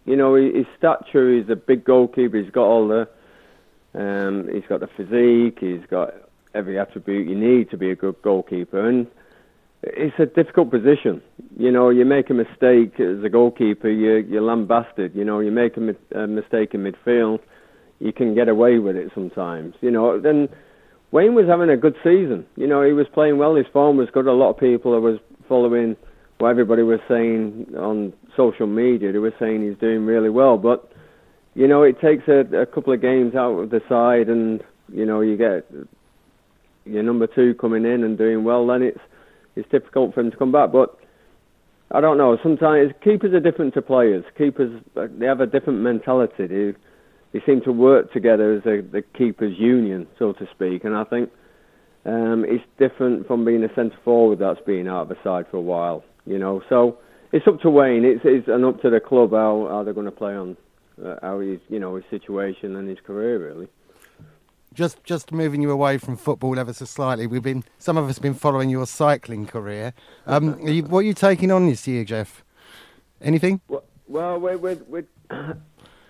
you know, his stature. He's a big goalkeeper. He's got all the, um, he's got the physique. He's got every attribute you need to be a good goalkeeper. And it's a difficult position. You know, you make a mistake as a goalkeeper, you, you're lambasted. You know, you make a, mi- a mistake in midfield, you can get away with it sometimes. You know, then Wayne was having a good season. You know, he was playing well. His form was good. A lot of people was following what everybody was saying on social media. They were saying he's doing really well, but you know, it takes a, a couple of games out of the side, and you know, you get your number two coming in and doing well. Then it's it's difficult for him to come back. But I don't know. Sometimes keepers are different to players. Keepers uh, they have a different mentality. They they seem to work together as a the keepers union, so to speak. And I think um, it's different from being a centre forward that's been out of the side for a while. You know, so it's up to Wayne. It's, it's and up to the club how, how they're going to play on uh, how his you know his situation and his career really. Just just moving you away from football ever so slightly, we've been some of us have been following your cycling career. Um, are you, what are you taking on this year, Jeff? Anything? Well, well we're, we're, we're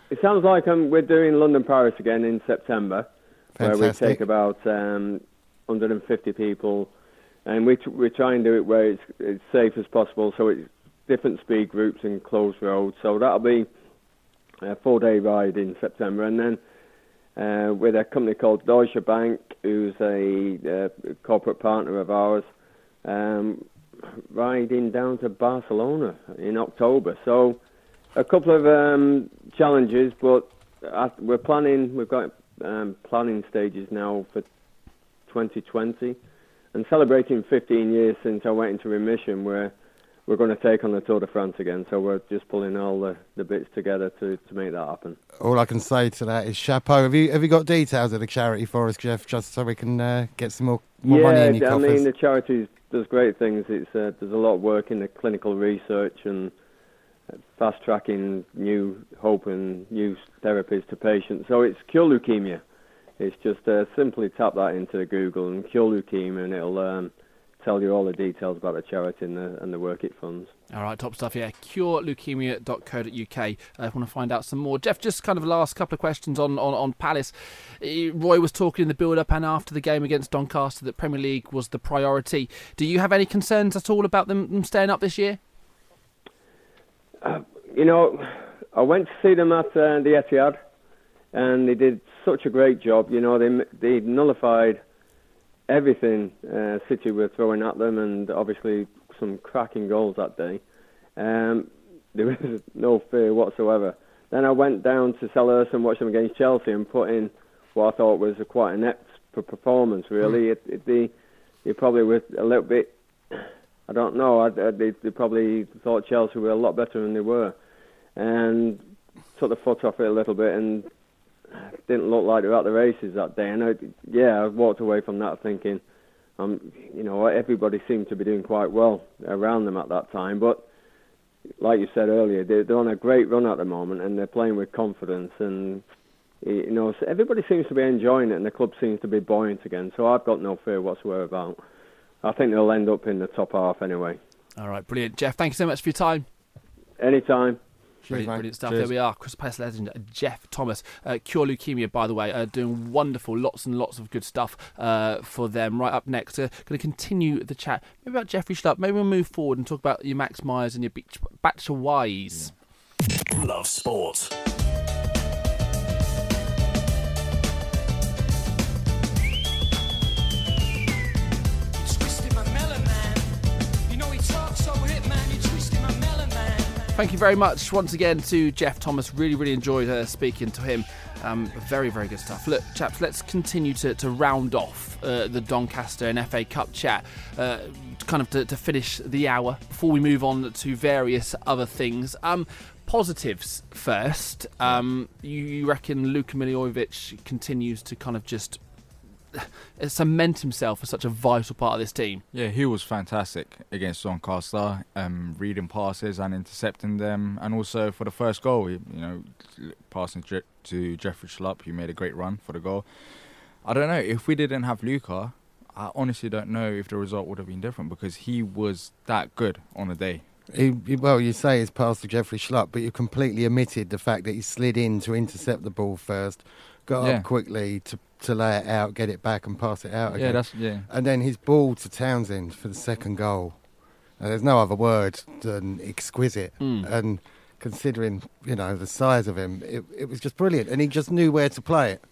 it sounds like um, we're doing London Paris again in September, where we take about um, 150 people, and we tr- we try and do it where it's, it's safe as possible. So it's different speed groups and closed roads. So that'll be a four-day ride in September, and then uh, with a company called Deutsche Bank, who's a uh, corporate partner of ours, um, riding down to Barcelona in October. So a couple of um, challenges, but we're planning. We've got um, planning stages now for 2020, and celebrating 15 years since I went into remission. We're we're going to take on the Tour de France again. So we're just pulling all the, the bits together to, to make that happen. All I can say to that is chapeau. Have you have you got details of the charity for us, Jeff, just so we can uh, get some more, more money in your I coffers? mean the charity does great things. It's uh, there's a lot of work in the clinical research and fast tracking new hope and new therapies to patients. So it's cure leukemia. It's just uh, simply tap that into Google and cure leukemia, and it'll um, tell you all the details about the charity and the, and the work it funds. All right, top stuff. Yeah, cureleukemia.co.uk. Uh, if you want to find out some more, Jeff. Just kind of last couple of questions on on, on Palace. Eh, Roy was talking in the build-up and after the game against Doncaster that Premier League was the priority. Do you have any concerns at all about them, staying up this year? You know, I went to see them at uh, the Etihad, and they did such a great job. You know, they they nullified everything uh, City were throwing at them, and obviously some cracking goals that day. Um, there was no fear whatsoever. Then I went down to Selhurst and watched them against Chelsea and put in what I thought was a quite an inept performance. Really, it, it, they they probably were a little bit. I don't know. I, I, they, they probably thought Chelsea were a lot better than they were, and took the foot off it a little bit and didn't look like they were at the races that day. And I, yeah, I walked away from that thinking, um, you know, everybody seemed to be doing quite well around them at that time. But like you said earlier, they're, they're on a great run at the moment and they're playing with confidence. And you know, everybody seems to be enjoying it, and the club seems to be buoyant again. So I've got no fear whatsoever about. I think they'll end up in the top half anyway. All right, brilliant, Jeff. Thank you so much for your time. Anytime. Brilliant, brilliant stuff. Cheers. There we are. Chris Palace legend Jeff Thomas. Uh, Cure Leukemia, by the way, uh, doing wonderful, lots and lots of good stuff uh, for them. Right up next, uh, going to continue the chat. Maybe about Jeffrey Schlupp. Maybe we'll move forward and talk about your Max Meyers and your Beach Batcher Wise. Love sport. Thank you very much once again to Jeff Thomas. Really, really enjoyed uh, speaking to him. Um, very, very good stuff. Look, chaps, let's continue to, to round off uh, the Doncaster and FA Cup chat, uh, kind of to, to finish the hour before we move on to various other things. Um, positives first. Um, you, you reckon Luka Milivojevic continues to kind of just cement himself as such a vital part of this team? Yeah, he was fantastic against Doncaster, um, reading passes and intercepting them, and also for the first goal, you know, passing to Jeffrey Schlupp, who made a great run for the goal. I don't know if we didn't have Luca. I honestly don't know if the result would have been different because he was that good on the day. He, he- well, you say it's passed to Jeffrey Schlupp, but you completely omitted the fact that he slid in to intercept the ball first, got Yeah. up quickly to, to lay it out, get it back, and pass it out again. Yeah, that's yeah. and then his ball to Townsend for the second goal. Uh, there's no other word than exquisite. Mm. And considering, you know, the size of him, it, it was just brilliant. And he just knew where to play it.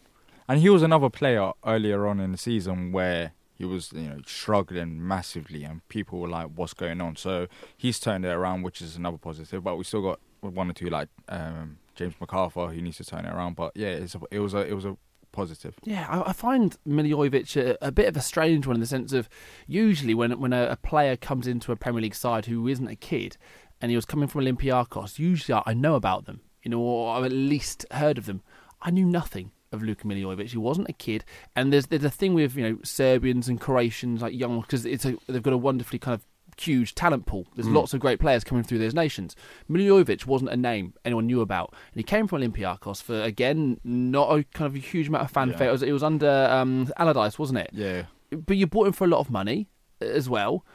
And he was another player earlier on in the season where he was, you know, struggling massively, and people were like, "What's going on?" So he's turned it around, which is another positive. But we still got one or two like um, James McArthur who needs to turn it around. But yeah, it's a, it was a it was a positive. Yeah, I, I find Milivojevic a, a bit of a strange one in the sense of usually when when a, a player comes into a Premier League side who isn't a kid and he was coming from Olympiacos, usually I, know about them, you know, or I've at least heard of them. I knew nothing of Luka Milivojevic. He wasn't a kid, and there's there's a thing with you know Serbians and Croatians like young because it's a, they've got a wonderfully kind of huge talent pool. There's Mm. lots of great players coming through those nations. Milivojevic wasn't a name anyone knew about, and he came from Olympiacos for again not a kind of a huge amount of fanfare. Yeah. It, was, it was under um, Allardyce, wasn't it? Yeah. But you bought him for a lot of money as well,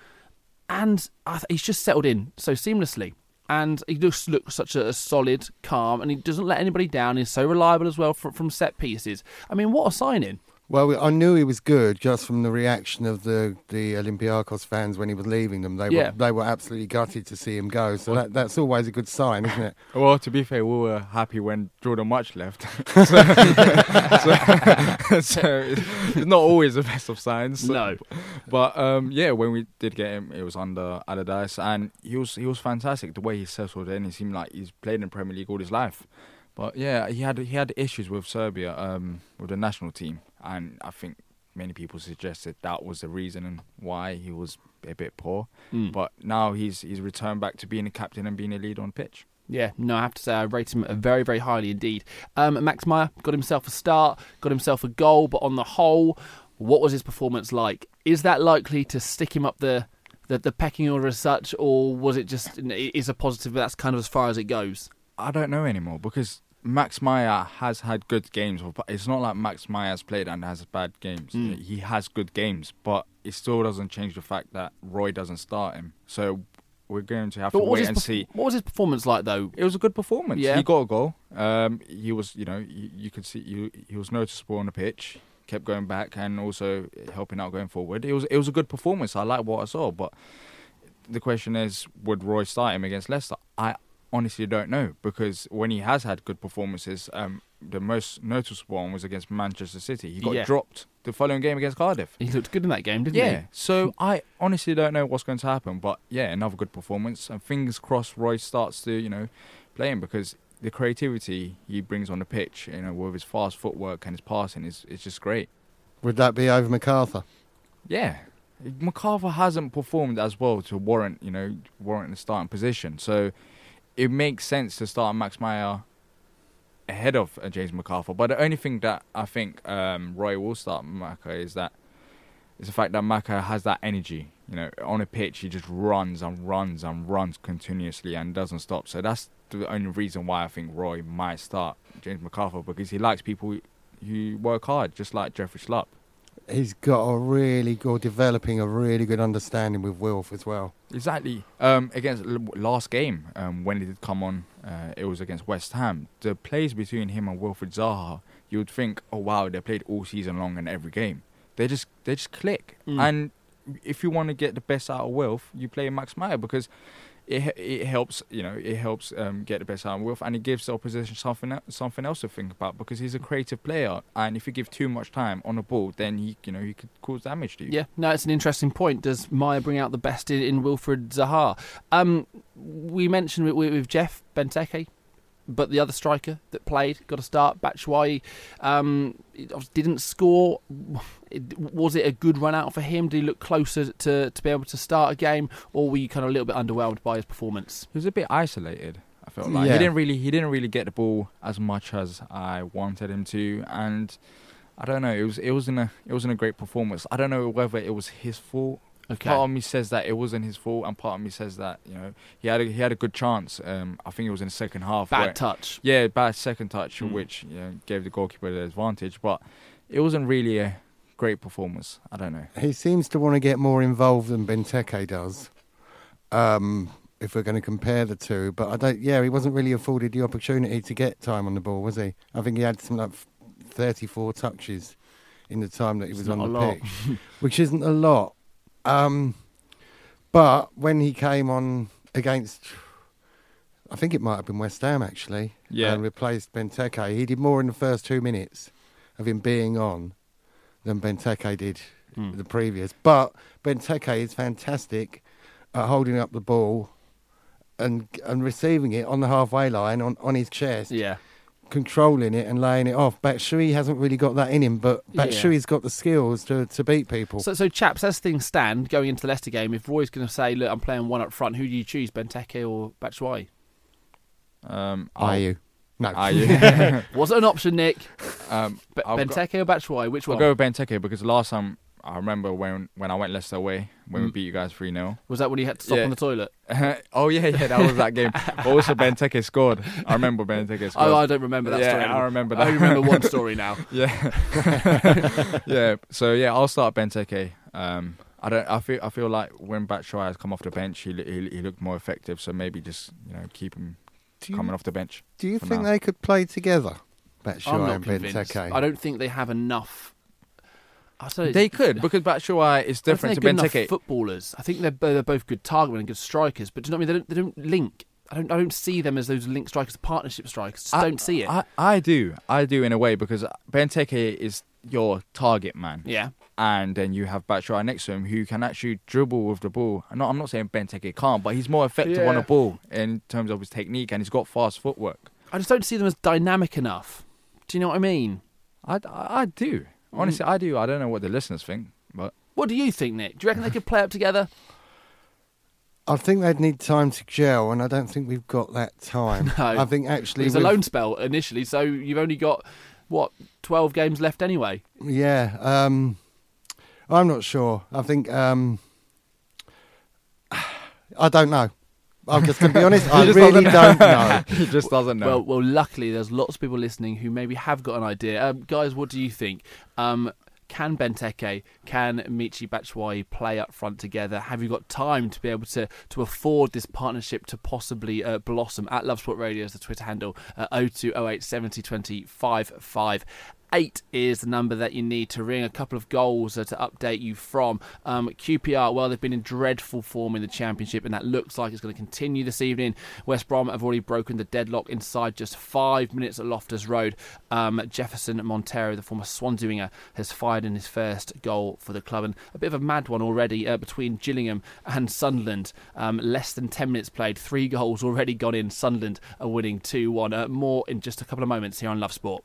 and I th- he's just settled in so seamlessly. And he just looks such a, a solid, calm, and he doesn't let anybody down. He's so reliable as well from set pieces. I mean, what a signing! Well, we- I knew he was good just from the reaction of the, the Olympiacos fans when he was leaving them. They Yeah. were they were absolutely gutted to see him go. So that, that's always a good sign, isn't it? Well, to be fair, we were happy when Jordon Mutch left. so, so, so it's not always the best of signs. No. But um, yeah, when we did get him, it was under Allardyce, and he was he was fantastic. The way he settled in, he seemed like he's played in Premier League all his life. But yeah, he had he had issues with Serbia, um, with the national team, and I think many people suggested that was the reason why he was a bit poor. Mm. But now he's he's returned back to being a captain and being a leader on pitch. Yeah, no, I have to say I rate him very, very highly indeed. Um, Max Meyer got himself a start, got himself a goal, but on the whole, what was his performance like? Is that likely to stick him up the the, the pecking order as such, or was it just is a positive? But that's kind of as far as it goes. I don't know anymore because Max Meyer has had good games. but It's not like Max Meyer has played and has bad games. Mm. He has good games, but it still doesn't change the fact that Roy doesn't start him. So we're going to have But to wait and perf- see. what was his performance like though? It was a good performance. Yeah. He got a goal. Um, he was, you know, you, you could see you, he was noticeable on the pitch. Kept going back and also helping out going forward. It was it was a good performance. I like what I saw, but the question is, would Roy start him against Leicester? I honestly don't know because when he has had good performances, um, the most noticeable one was against Manchester City. He got Yeah. dropped the following game against Cardiff. He looked good in that game, didn't Yeah, he? so I honestly don't know what's going to happen, but yeah, another good performance. And fingers crossed, Roy starts to you know play him because the creativity he brings on the pitch, you know, with his fast footwork and his passing is is just great. Would that be over McArthur? Yeah, McArthur hasn't performed as well to warrant you know warrant the starting position, so it makes sense to start Max Meyer ahead of uh, James McArthur. But the only thing that I think um, Roy will start Maka is that is the fact that Maka has that energy. You know, on a pitch he just runs and runs and runs continuously and doesn't stop. So that's the only reason why I think Roy might start James McArthur because he likes people who, who work hard, just like Jeffrey Schlupp. He's got a really good, developing a really good understanding with Wilf as well. Exactly. Um, against last game, um, when he did come on, uh, it was against West Ham. The plays between him and Wilfried Zaha, you would think, oh wow, they played all season long in every game. They just they just click. Mm. And if you want to get the best out of Wilf, you play Max Meyer because it it helps you know it helps um, get the best out of Wilf and it gives the opposition something something else to think about because he's a creative player and if you give too much time on the ball, then he you know he could cause damage to you. Yeah, no, it's an interesting point. Does Meyer bring out the best in, in Wilfried Zaha? Um, we mentioned with, with Jeff Benteke, but the other striker that played got a start, Batshuayi, um, didn't score. Was it a good run out for him? Did he look closer to, to be able to start a game, or were you kind of a little bit underwhelmed by his performance? He was a bit isolated. I felt like Yeah. he didn't really he didn't really get the ball as much as I wanted him to, and I don't know. It was it wasn't a it wasn't a great performance. I don't know whether it was his fault. Okay. Part of me says that it wasn't his fault, and part of me says that you know he had a, he had a good chance. Um, I think it was in the second half. Bad where- touch. Yeah, bad second touch, Mm. which you know, gave the goalkeeper the advantage, but it wasn't really a great performance. I don't know. He seems to want to get more involved than Benteke does. Um, if we're going to compare the two, but I don't. Yeah, he wasn't really afforded the opportunity to get time on the ball, was he? I think he had some like thirty-four touches in the time that he It's was not on the lot. pitch, which isn't a lot. Um, But when he came on against, I think it might have been West Ham actually, Yeah. and replaced Benteke, he did more in the first two minutes of him being on than Benteke did Hmm. the previous. But Benteke is fantastic at holding up the ball and and receiving it on the halfway line on, on his chest, Yeah. Controlling it and laying it off. Batshuayi hasn't really got that in him, but Yeah. Batshuayi's got the skills to, to beat people. So, so chaps, as things stand, going into the Leicester game, if Roy's going to say, "Look, I'm playing one up front," who do you choose, Benteke or Batshuayi? Um, Are I'll- you? No. Are you? Was it an option, Nick? um, B- I'll go- Benteke or Batshuayi? Which I'll one? go with Benteke because last time I remember when when I went Leicester away when we Mm. beat you guys three 0 Was that when you had to stop Yeah. on the toilet? oh yeah, yeah, that was that game. But also Benteke scored. I remember Benteke scored. Oh, I don't remember that yeah, story. I remember that. I remember one story now. yeah, yeah. So yeah, I'll start Benteke. Um, I don't. I feel. I feel like when Batshuayi has come off the bench, he, he he looked more effective. So maybe just you know keep him you- coming off the bench. Do you think now. they could play together, I'm Batshuayi and. Benteke? I don't think they have enough. I don't know, They could because Batshuayi is different to think they're good Benteke. footballers. I think they're, they're both good targetmen and good strikers, but do you know what I mean? They don't, they don't link. I don't, I don't see them as those link strikers, partnership strikers. Just I- don't see it. I, I do. I do in a way because Benteke is your target man. yeah. And then you have Batshuayi next to him who can actually dribble with the ball. I'm not, I'm not saying Benteke can't, but he's more effective on the ball in terms of his technique and he's got fast footwork. I just don't see them as dynamic enough. Do you know what I mean? I, I, I do. Honestly, I do. I don't know what the listeners think, but What do you think, Nick? Do you reckon they could play up together? I think they'd need time to gel, and I don't think we've got that time. No. I think actually, It's a we've- loan spell initially, so you've only got what twelve games left anyway. Yeah, um, I'm not sure. I think um, I don't know. I'm just going to be honest. I really don't know. he just doesn't know. Well, well, luckily there's lots of people listening who maybe have got an idea. Um, guys, what do you think? Um, can Benteke, can Michy Batshuayi play up front together? Have you got time to be able to, to afford this partnership to possibly uh, blossom? At Love Sport Radio is the Twitter handle. Uh, 0208 70 20 55. Eight is the number that you need to ring. A couple of goals to update you from um, QPR. Well, they've been in dreadful form in the Championship, and that looks like it's going to continue this evening. West Brom have already broken the deadlock inside just five minutes at Loftus Road. Um, Jefferson Montero, the former Swansea winger, has fired in his first goal for the club, and a bit of a mad one already uh, between Gillingham and Sunderland. Um, less than ten minutes played, three goals already gone in. Sunderland are winning two one. Uh, more in just a couple of moments here on Love Sport.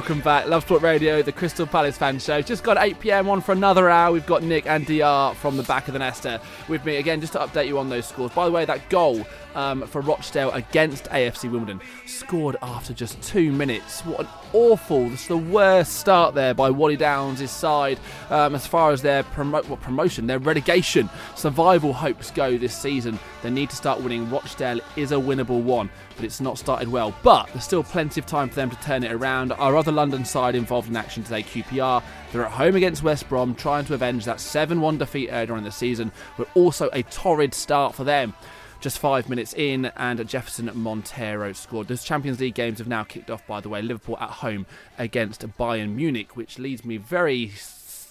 Welcome back. Love Sport Radio, the Crystal Palace fan show. Just got 8 pm on for another hour. We've got Nick and DR from the back of the nester with me again, just to update you on those scores. By the way, that goal um, for Rochdale against AFC Wimbledon scored after just two minutes. What an awful, this is the worst start there by Wally Downes' side um, as far as their promo- well, promotion, their relegation, survival hopes go this season. They need to start winning. Rochdale is a winnable one, but it's not started well. But there's still plenty of time for them to turn it around. Our other London side involved in action today, QPR, they're at home against West Brom, trying to avenge that 7 1 defeat earlier in the season, but also a torrid start for them. Just five minutes in, and Jefferson Montero scored. Those Champions League games have now kicked off, by the way. Liverpool at home against Bayern Munich, which leads me very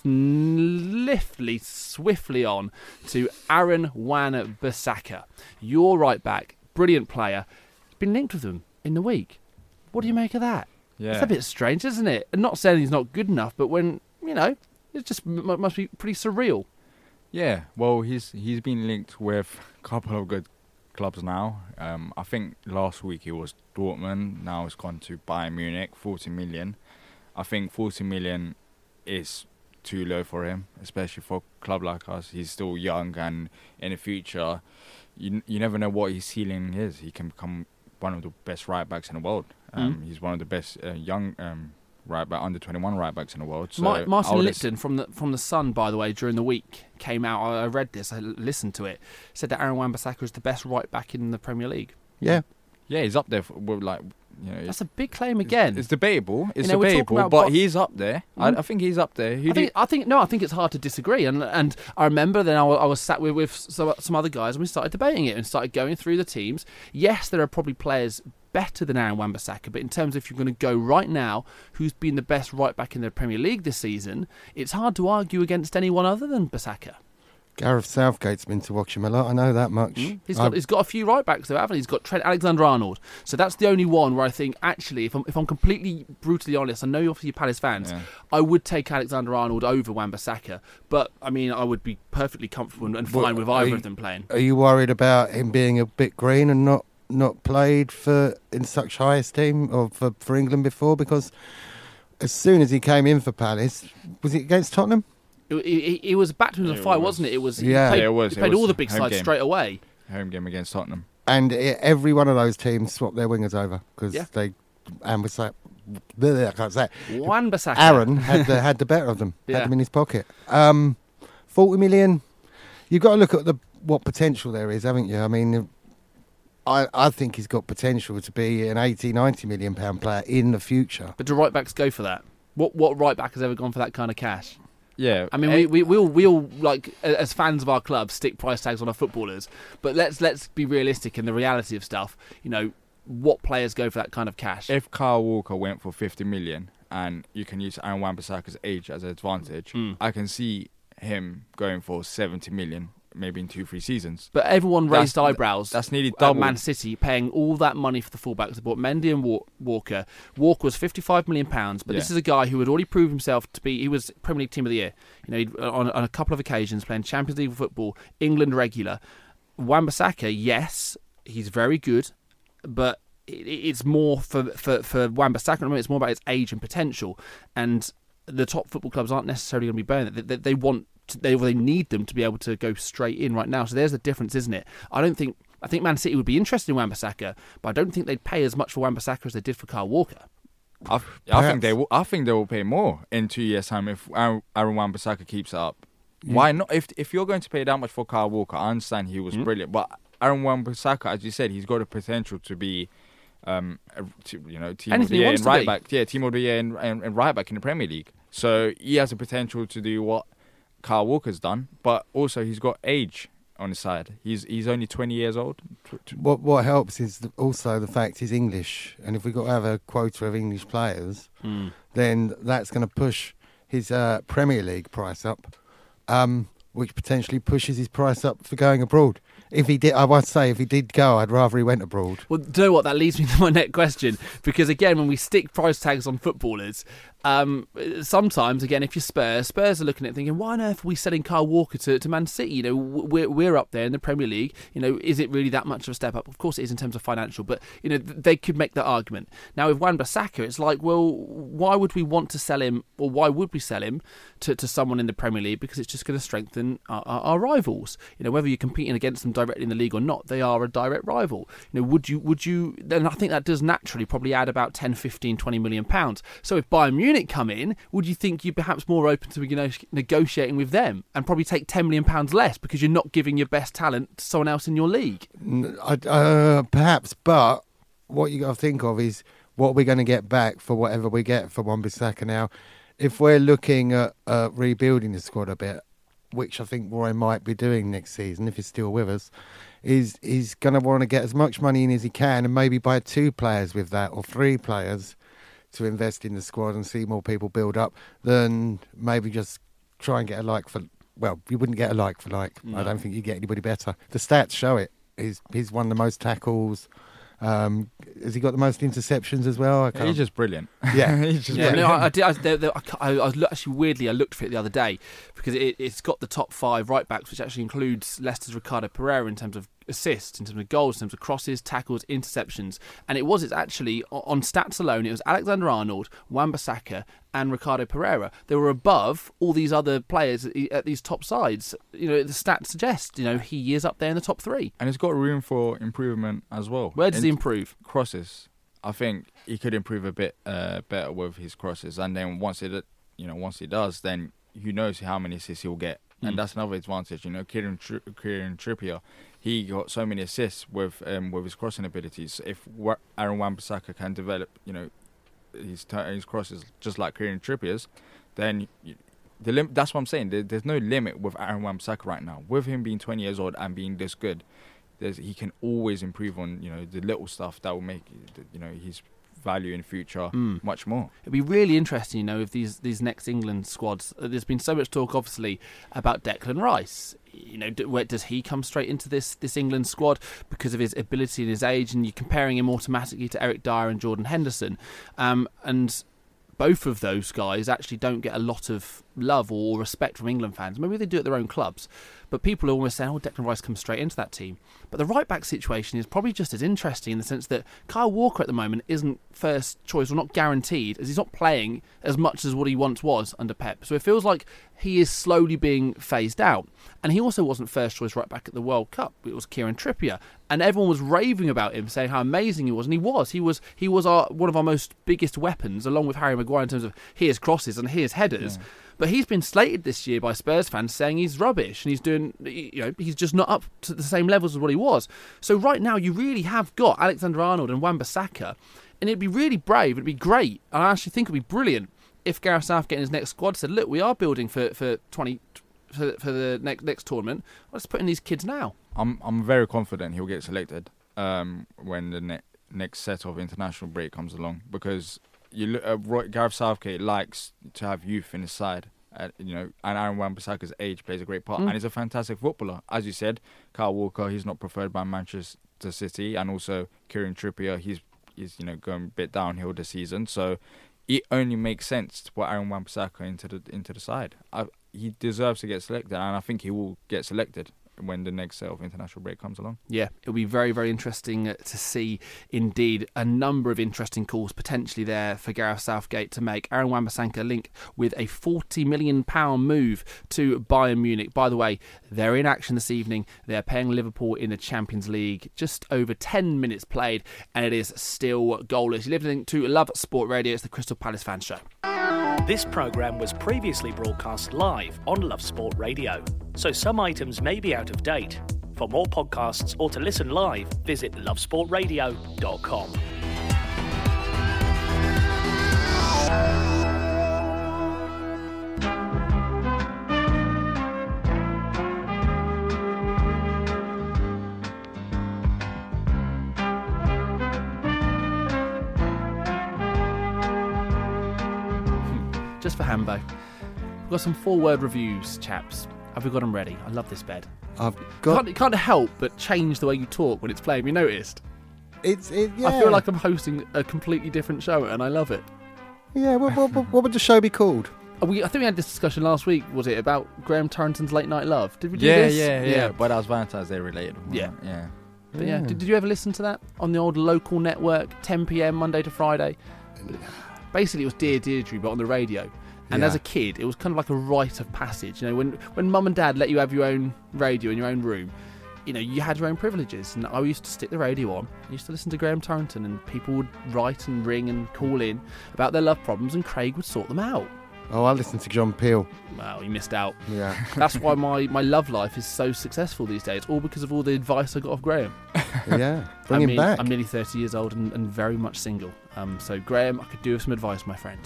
swiftly, swiftly on to Aaron Wan Bissaka. Your right back, brilliant player, been linked with them in the week. What do you make of that? Yeah. It's a bit strange, isn't it? And not saying he's not good enough, but when, you know, it just m- must be pretty surreal. Yeah, well, he's he's been linked with a couple of good clubs now. Um, I think last week he was Dortmund. Now it's gone to Bayern Munich, 40 million. I think 40 million is too low for him, especially for a club like us. He's still young, and in the future, you you never know what his ceiling is. He can become one of the best right backs in the world. Um, He's one of the best uh, young um, right back, under 21 right backs in the world. So Ma- Martin would Lipton from the from the Sun, by the way, during the week came out. I I read this. I listened to it. Said that Aaron Wan-Bissaka is the best right back in the Premier League. Yeah. Yeah, he's up there for, with like you know. That's a big claim again. It's debatable. It's You know, debatable, but what- he's up there. Mm. I, I think he's up there. Who I do you, think, I think no, I think it's hard to disagree. And and I remember then I I was sat with with some, some other guys and we started debating it and started going through the teams. Yes, there are probably players better than Aaron Wan-Bissaka, but in terms of if you're going to go right now, who's been the best right back in the Premier League this season? It's hard to argue against anyone other than Bissaka. Gareth Southgate's been to watch him a lot. I know that much. Mm. He's I- got he's got a few right backs though, haven't he? He's got Trent Alexander-Arnold. So that's the only one where I think actually, if I'm if I'm completely brutally honest, I know you're obviously Palace fans. Yeah. I would take Alexander-Arnold over Wan-Bissaka, but I mean I would be perfectly comfortable and, and Well, fine with either you- of them playing. Are you worried about him being a bit green and not not played for in such high esteem or for, for England before? Because as soon as he came in for Palace, was it against Tottenham? It, it, it was back to him in It the fight, was. wasn't it? It was. Yeah. he played, Yeah, it was. He It played was all the big home sides game. straight away. home game against Tottenham. And i every one of those teams swapped their wingers over because Yeah. they and was like, bleh, I can't say. it. Wan-Bissaka. Aaron had the had the better of them. Yeah. Had them in his pocket. Um, Forty million. You've got to look at the what potential there is, haven't you? I mean, I I think he's got potential to be an 80, 90 million pound player in the future. But do right backs go for that? What what right back has ever gone for that kind of cash? Yeah, I mean, we, we, we all we all like as fans of our club stick price tags on our footballers, but let's let's be realistic in the reality of stuff. You know, what players go for that kind of cash? if Kyle Walker went for 50 million and you can use Aaron Wan-Bissaka's age as an advantage, Mm. I can see him going for 70 million, maybe in two, three seasons. But everyone That's- raised eyebrows. That's nearly double. Man City paying all that money for the fullbacks. They bought Mendy and Walker. Walker was fifty-five million pounds, but this is a guy who had already proved himself to be. He was Premier League Team of the Year. You know, he'd, uh, on, on a couple of occasions playing Champions League football, England regular. Wan-Bissaka, yes, he's very good, but it's more for for for Wan-Bissaka. It's more about his age and potential, and the top football clubs aren't necessarily going to be burning it. They, they, they want to, they they need them to be able to go straight in right now. So there's the difference, isn't it? I don't think I think Man City would be interested in Wan-Bissaka, but I don't think they'd pay as much for Wan-Bissaka as they did for Kyle Walker. I, I think they will. I think they will pay more in two years' time if Aaron, Aaron Wan-Bissaka keeps it up. Why not? If if you're going to pay that much for Kyle Walker, I understand he was Hmm? brilliant, but Aaron Wan-Bissaka, as you said, he's got the potential to be, um, to, you know, team Anything of the he year wants in to right be. back. Yeah, team of the year in, in, in right back in the Premier League. So he has the potential to do what Kyle Walker's done, but also he's got age on his side. He's he's only 20 years old. Tw- tw- What what helps is the, also the fact he's English, and if we've got to have a quota of English players, then that's going to push his uh, Premier League price up, um, which potentially pushes his price up for going abroad. If he did, I would say if he did go, I'd rather he went abroad. Well, do you know what? That leads me to my next question. Because again, when we stick price tags on footballers, um, sometimes again, if you're Spurs, Spurs are looking at thinking, why on earth are we selling Kyle Walker to, to Man City? You know, we're we're up there in the Premier League. You know, is it really that much of a step up? Of course, it is in terms of financial, but you know they could make that argument. Now with Wan Bissaka, it's like, well, why would we want to sell him, or why would we sell him to, to someone in the Premier League? Because it's just going to strengthen our, our, our rivals. You know, whether you're competing against them directly in the league or not, they are a direct rival. You know, would you would you? Then I think that does naturally probably add about 10, 15, 20 million pounds. So if Bayern Munich come in, would you think you're perhaps more open to you know negotiating with them and probably take 10 million pounds less because you're not giving your best talent to someone else in your league? Uh, perhaps, but what you got to think of is what we're going to get back for whatever we get for Wan-Bissaka now. If we're looking at uh, rebuilding the squad a bit, which I think Roy might be doing next season if he's still with us, is he's going to want to get as much money in as he can and maybe buy two players with that or three players to invest in the squad and see more people build up than maybe just try and get a like for. Well, you wouldn't get a like for like. I don't think you get anybody better. The stats show it. He's he's won the most tackles. Um, has he got the most interceptions as well? I. He's just brilliant. Yeah. he's just Yeah, brilliant. no, I, I did. I, there, there, I, I, I was lo- actually weirdly, I looked for it the other day because it, it's got the top five right backs, which actually includes Leicester's Ricardo Pereira in terms of assists, in terms of goals, in terms of crosses, tackles, interceptions. And it was it's actually on stats alone, it was Alexander Arnold, Wan-Bissaka, and Ricardo Pereira. They were above all these other players at, at these top sides. You know, the stats suggest you know he is up there in the top three. and he's got room for improvement as well. Where does In he improve? Crosses. I think he could improve a bit uh, better with his crosses, and then once it, you know, once he does, then who knows how many assists he'll get, Mm. and that's another advantage. You know, Kieran, Tri- Kieran Trippier, he got so many assists with um, with his crossing abilities. If Aaron Wan-Bissaka can develop, you know, his t- his crosses just like Kieran Trippier's, then. You, the lim- that's what I'm saying. There, there's no limit with Aaron Wan-Bissaka right now. With him being 20 years old and being this good, there's, he can always improve on you know the little stuff that will make you know his value in future Mm. much more. It'd be really interesting, you know, if these these next England squads. uh, There's been so much talk, obviously, about Declan Rice. You know, do, where does he come straight into this this England squad because of his ability and his age? And you're comparing him automatically to Eric Dier and Jordan Henderson, um, and both of those guys actually don't get a lot of love or respect from England fans. Maybe they do at their own clubs, but people are almost saying, "Oh, Declan Rice comes straight into that team." But the right back situation is probably just as interesting in the sense that Kyle Walker at the moment isn't first choice or not guaranteed, as he's not playing as much as what he once was under Pep. So it feels like he is slowly being phased out. And he also wasn't first choice right back at the World Cup. It was Kieran Trippier, and everyone was raving about him, saying how amazing he was, and he was. He was he was our one of our most biggest weapons, along with Harry Maguire in terms of his crosses and his headers. But he's been slated this year by Spurs fans saying he's rubbish and he's doing, you know, he's just not up to the same levels as what he was. So right now you really have got Alexander Arnold and Wan-Bissaka, and it'd be really brave, it'd be great, and I actually think it'd be brilliant if Gareth Southgate in his next squad said, look, we are building for for twenty for, for the next next tournament. Let's put in these kids now. I'm I'm very confident he'll get selected um, when the ne- next set of international break comes along because you look, uh, Roy, Gareth Southgate likes to have youth in his side. Uh, you know, and Aaron Wan-Bissaka's age plays a great part, Mm. and he's a fantastic footballer. As you said, Kyle Walker, he's not preferred by Manchester City, and also Kieran Trippier, he's he's you know going a bit downhill this season. So it only makes sense to put Aaron Wan-Bissaka into the into the side. I, he deserves to get selected, and I think he will get selected when the next set of international break comes along. Yeah, it'll be very, very interesting to see indeed a number of interesting calls potentially there for Gareth Southgate to make. Aaron Wan-Bissaka link with a £40 million move to Bayern Munich. By the way, they're in action this evening. They're playing Liverpool in the Champions League. Just over 10 minutes played, and it is still goalless. You're listening to Love Sport Radio. It's the Crystal Palace Fan Show. This programme was previously broadcast live on Love Sport Radio, so some items may be out of date. For more podcasts or to listen live, visit lovesportradio.com. for Hambo. We've got some four word reviews, chaps. Have we got them ready? I love this bed. I've You got. can't, you can't help but change the way you talk when it's playing. Have you noticed? It's. It, yeah. I feel like I'm hosting a completely different show, and I love it. Yeah. What, what, what, what would the show be called? Uh, We, I think we had this discussion last week. Was it about Graham Torrington's late night love? Did we do Yeah, this? yeah, yeah, But that was Valentine's Day related. wasn't Yeah. it? yeah. But yeah, Yeah. Did, did you ever listen to that on the old local network, 10 p.m. Monday to Friday? Basically, it was Dear Deirdre, but on the radio. And Yeah. as a kid, it was kind of like a rite of passage. You know, when when mum and dad let you have your own radio in your own room, you know, you had your own privileges. And I used to stick the radio on. I used to listen to Graham Torrington, and people would write and ring and call in about their love problems, and Craig would sort them out. Oh, I listened to John Peel. Well, you missed out. Yeah. That's why my, my love life is so successful these days, all because of all the advice I got off Graham. yeah. Bring I him mean, back. I'm nearly 30 years old and, and very much single. Um, so, Graham, I could do with some advice, my friend.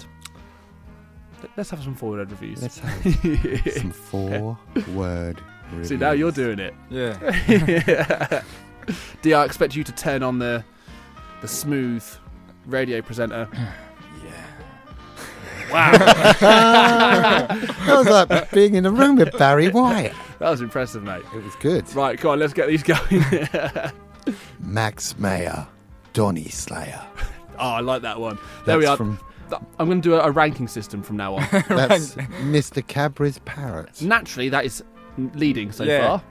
Let- Let's have some forward reviews. Let's have some four-word. See, now you're doing it. Yeah. D, I expect you to turn on the the smooth radio presenter. Yeah. Wow. that was like being in a room with Barry White. That was impressive, mate. It was good. Right, come on, let's get these going. Max Meyer, Donny Slayer. oh, I like that one. There we are. From, Th- I'm going to do a, a ranking system from now on. that's Mr. Cadbury's Parrot. Naturally, that is leading so Yeah. far.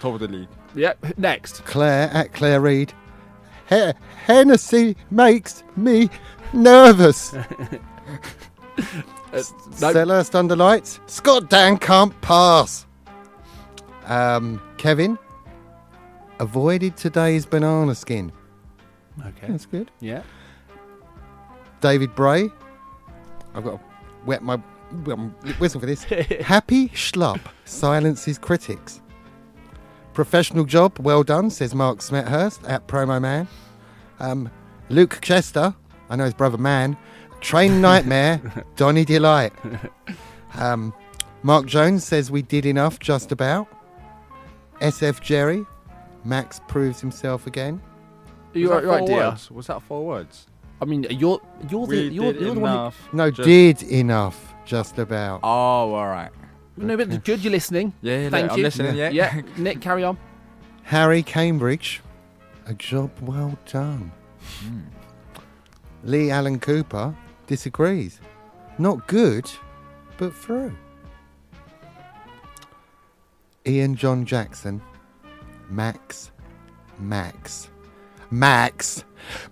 Top of the league. Yep. Next. Claire at Claire Reed. He- Hennessy makes me nervous. Uh, no. Selhurst under lights. Scott Dann can't pass. Um, Kevin avoided today's banana skin. Okay. That's good. Yeah. David Bray. I've got to wet my whistle for this. Happy Schlupp silences critics. Professional job, well done, says Mark Smethurst at Promo Man. Um, Luke Chester, I know his brother Man. Train Nightmare, Donny Delight. Um, Mark Jones says we did enough, just about. SF Jerry, Max proves himself again. You Was right, right, dear. words? Was that four words? I mean, you're you're the We you're, did you're the one. Who, enough. No, Just- did enough, just about. Oh, all right. no, but it's good. You're listening. Yeah, yeah, Thank I'm you. listening, yeah. yeah. Nick, carry on. Harry Cambridge, a job well done. Hmm. Lee Allen Cooper disagrees. Not good, but through. Ian John Jackson, Max, Max, Max,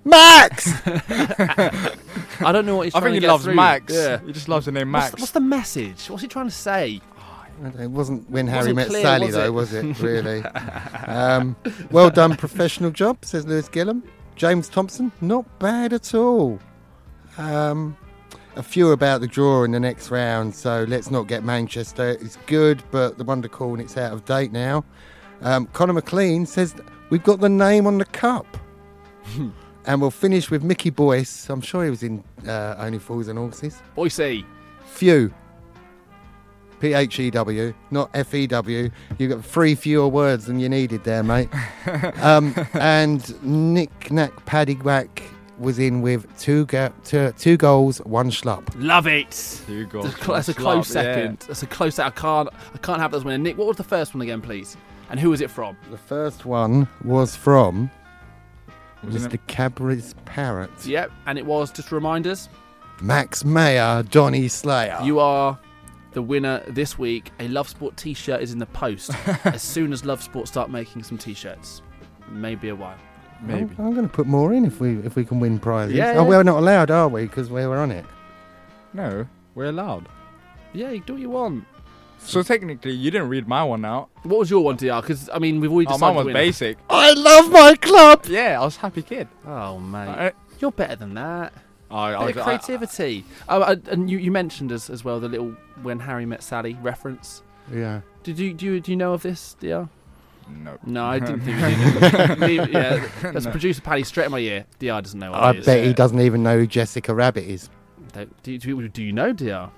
Max! I don't know what he's I trying think to he get loves through. Max. Yeah. He just loves the name What's Max. the, what's the message? What's he trying to say? It wasn't when Harry Wasn't met clear, Sally, was though, it? was it? Really? um, well done, professional job, says Lewis Gillam. James Thompson, not bad at all. Um, a few about the draw in the next round, so let's not get Manchester. It's good, but the Wonder Corn, it's out of date now. Um, Conor McLean says we've got the name on the cup. and we'll finish with Mickey Boyce. I'm sure he was in uh, Only Fools and Horses. Boise. Few. P H E W, not F E W. You got three fewer words than you needed there, mate. um, and Nick Knack Paddy Whack was in with two, ga- two, two goals, one Schlupp. Love it. Two goals, That's, cl- that's a one close slap, yeah. second. That's a close. I can't. I can't have those winning. Nick, what was the first one again, please? And who was it from? The first one was from Wasn't Mr. Cadbury's Parrot. Yep. And it was just reminders. Max Meyer, Donny Slayer. You are the winner this week. A Love Sport T-shirt is in the post as soon as Love Sport start making some T-shirts. Maybe a while. Maybe. I'm, going to put more in if we if we can win prizes. Yeah, Oh, we're not allowed, are we? Because we were on it. No, we're allowed. Yeah, you do what you want. So technically, you didn't read my one out. What was your one, DR? Because I mean, we've already Oh, decided. mine the was winner. basic. I love my club. Yeah, I was happy kid. Oh mate, I- you're better than that. I, I, Bit of I- creativity. oh, uh, and you, you mentioned as, as well the little when Harry met Sally reference. Yeah. Did you do you, do you know of this, DR? no. No, I didn't think you did. Yeah, that's No. producer Paddy straight in my ear. DR doesn't know what I it is. bet he doesn't even know who Jessica Rabbit is. Don't- Do, do, do you know DR?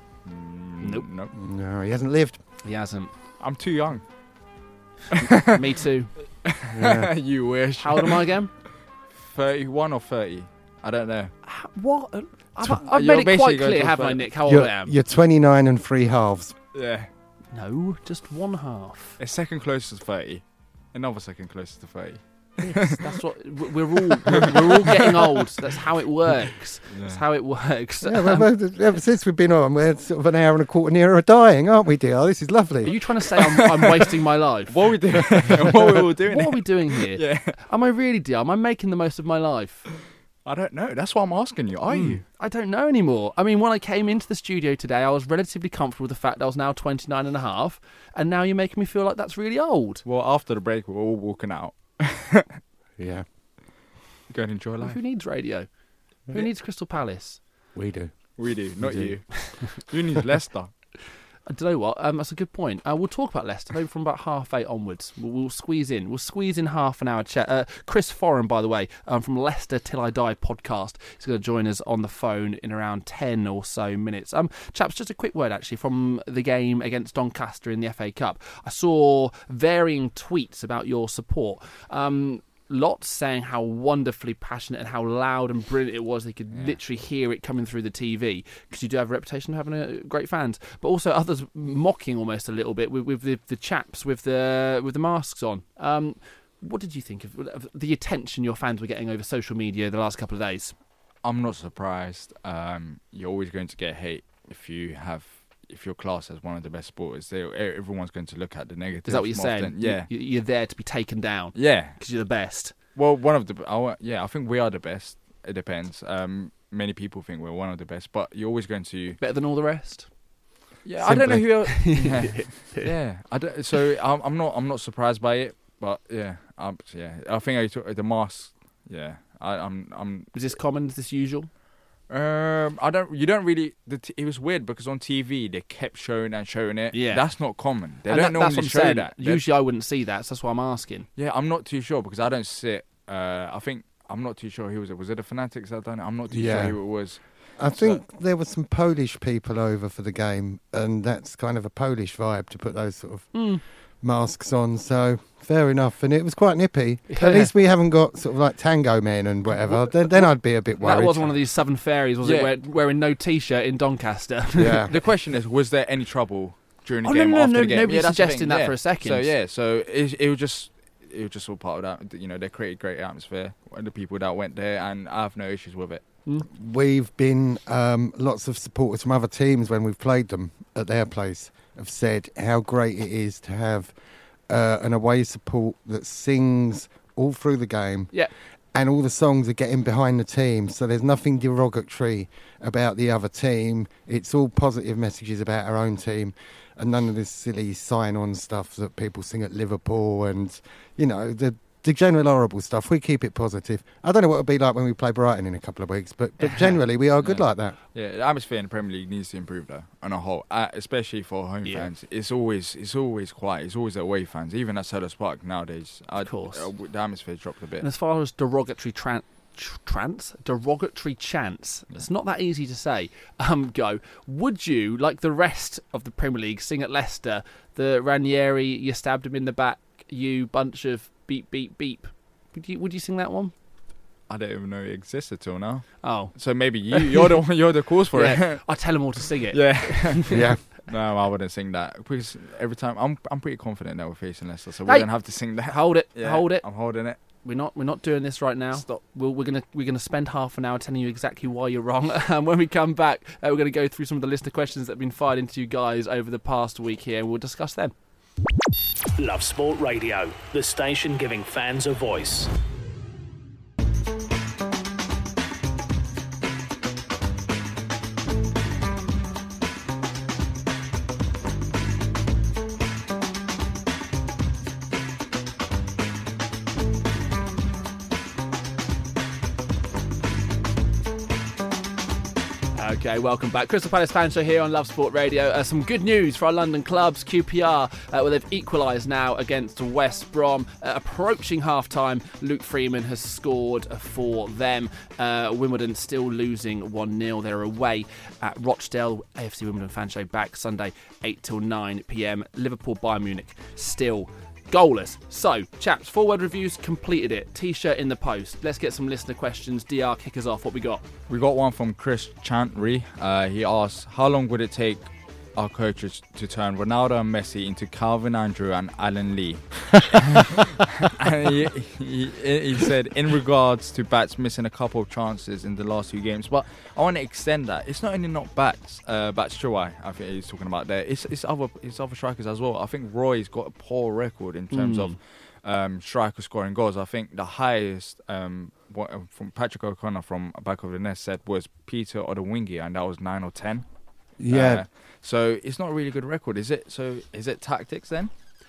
Nope. Nope. No, he hasn't lived. He hasn't. I'm too young. Me too. you wish. How old am I again? 31 or 30? I don't know. What? Uh, I've, You're I've made it basically quite going clear, to haven't I, find- Nick? How old You're, I am? you're 29 and three halves. Yeah. No, just one half. It's second closest to 30. Another second closest to 30. Yes, that's what we're all. We're, we're all getting old. That's how it works. That's how it works. Yeah, well, um, well, ever since we've been on, we're sort of an hour and a quarter nearer dying, aren't we, dear? This is lovely. Are you trying to say I'm, I'm wasting my life? What are we doing? what are we all doing? What are we doing here? Yeah. Am I really, dear? Am I making the most of my life? I don't know. That's why I'm asking you. Are hmm. you? I don't know anymore. I mean, when I came into the studio today, I was relatively comfortable with the fact I was now 29 and a half, and now you're making me feel like that's really old. Well, after the break, we're all walking out. Yeah, Go and enjoy life. Who needs radio? Who needs Crystal Palace? we do. We do, not do. you. you need Leicester. I don't know what. Um, that's a good point. Uh, we'll talk about Leicester maybe from about half eight onwards. We'll, we'll squeeze in. We'll squeeze in half an hour chat. Uh, Chris Foran, by the way, um, from Leicester Till I Die podcast, is going to join us on the phone in around ten or so minutes. Um, chaps, just a quick word actually from the game against Doncaster in the FA Cup. I saw varying tweets about your support. Um, lots saying how wonderfully passionate and how loud and brilliant it was. They could literally hear it coming through the TV because you do have a reputation of having a great fans. But also others mocking almost a little bit with, with the, the chaps with the with the masks on. Um, what did you think of, of the attention your fans were getting over social media the last couple of days? I'm not surprised. Um, you're always going to get hate if you have if you're classed as one of the best sporters, they, everyone's going to look at the negative. Is that what you're saying? often. Yeah, You- You're there to be taken down. yeah. Because you're the best. Well, one of the our, yeah, I think we are the best. It depends. Um, many people think we're one of the best, but you're always going to. Better than all the rest. Yeah, I don't know Simply. who. Else, yeah, yeah. I don't, so I'm, I'm not. I'm not surprised by it, but yeah, um, yeah. I think I took the mask. Yeah, I, I'm. I'm. Is this common? Is this usual? Um, I don't. You don't really. The t- it was weird because on TV they kept showing and showing it. Yeah. that's not common. They And don't that- normally I'm show saying. that. They- Usually I wouldn't see that, so that's why I'm asking. Yeah, I'm not too sure because I don't sit. Uh, I think I'm not too sure who was it. Was it the Fanatics that done it? I'm not too Yeah. sure who it was. I think there were some Polish people over for the game, and that's kind of a Polish vibe to put those sort of Hmm. Masks on. So fair enough, and it was quite nippy. Yeah. At least we haven't got sort of like tango men and whatever. Then, then I'd be a bit worried. That was one of these Southern Fairies, was Yeah. it? Wear, wearing no T-shirt in Doncaster. Yeah. The question is, was there any trouble during the Oh, no, game no, after no, the game? nobody's yeah, suggesting that yeah. for a second. So yeah, so it, it was just it was just all part of that. You know, they created great atmosphere. The people that went there, and I have no issues with it. We've been um, lots of supporters from other teams when we've played them at their place have said how great it is to have uh, an away support that sings all through the game. Yeah. And all the songs are getting behind the team, so there's nothing derogatory about the other team. It's all positive messages about our own team, and none of this silly sign-on stuff that people sing at Liverpool and you know the the general horrible stuff. We keep it positive. I don't know what it'll be like when we play Brighton in a couple of weeks, but but generally we are good Yeah. like that. Yeah, the atmosphere in the Premier League needs to improve though, on a whole, uh, especially for home Yeah. fans. It's always it's always quiet. It's always away fans, even at Selhurst Park nowadays. Of course. uh, the atmosphere dropped a bit. And as far as derogatory tran- tr- trance, derogatory chants, it's not that easy to say. Um, go. Would you, like the rest of the Premier League, sing at Leicester the Ranieri, you stabbed him in the back, you bunch of beep beep beep? Would you would you sing that one? I don't even know it exists until now. Oh, So maybe you you're the one- you're the cause for yeah. it. I tell them all to sing it. yeah. Yeah. No, I wouldn't sing that because every time I'm I'm pretty confident that we're facing Leicester, so we Hey! don't have to sing that. Hold it, Yeah, hold it. I'm holding it. We're not we're not doing this right now. Stop. We'll, we're gonna we're gonna spend half an hour telling you exactly why you're wrong. And when we come back, uh, we're gonna go through some of the list of questions that have been fired into you guys over the past week here, and we'll discuss them. Love Sport Radio, the station giving fans a voice. Welcome back. Crystal Palace fan show here on Love Sport Radio. Uh, some good news for our London clubs. QPR, uh, where they've equalised now against West Brom. Uh, approaching half time, Luke Freeman has scored for them. Uh, Wimbledon still losing 1 0. They're away at Rochdale. AFC Wimbledon fan show back Sunday, 8 till 9 pm. Liverpool Bayern Munich still goalless. So, chaps, forward reviews completed it. T shirt in the post. Let's get some listener questions. DR, kick us off. What we got? We got one from Chris Chantry. Uh, he asks, "How long would it take our coaches to turn Ronaldo and Messi into Calvin Andrew and Alan Lee?" and he, he, he said, "In regards to Bats missing a couple of chances in the last two games, but I want to extend that. It's not only not Bats, uh, Batshuayi, I think he's talking about there. It's it's other it's other strikers as well. I think Roy's got a poor record in terms of." um, striker scoring goals. I think the highest um, what, uh, from Patrick O'Connor from back of the nest said was Peter Odemwingie, and that was nine or ten. Yeah. Uh, so it's not a really good record, is it? So is it tactics then?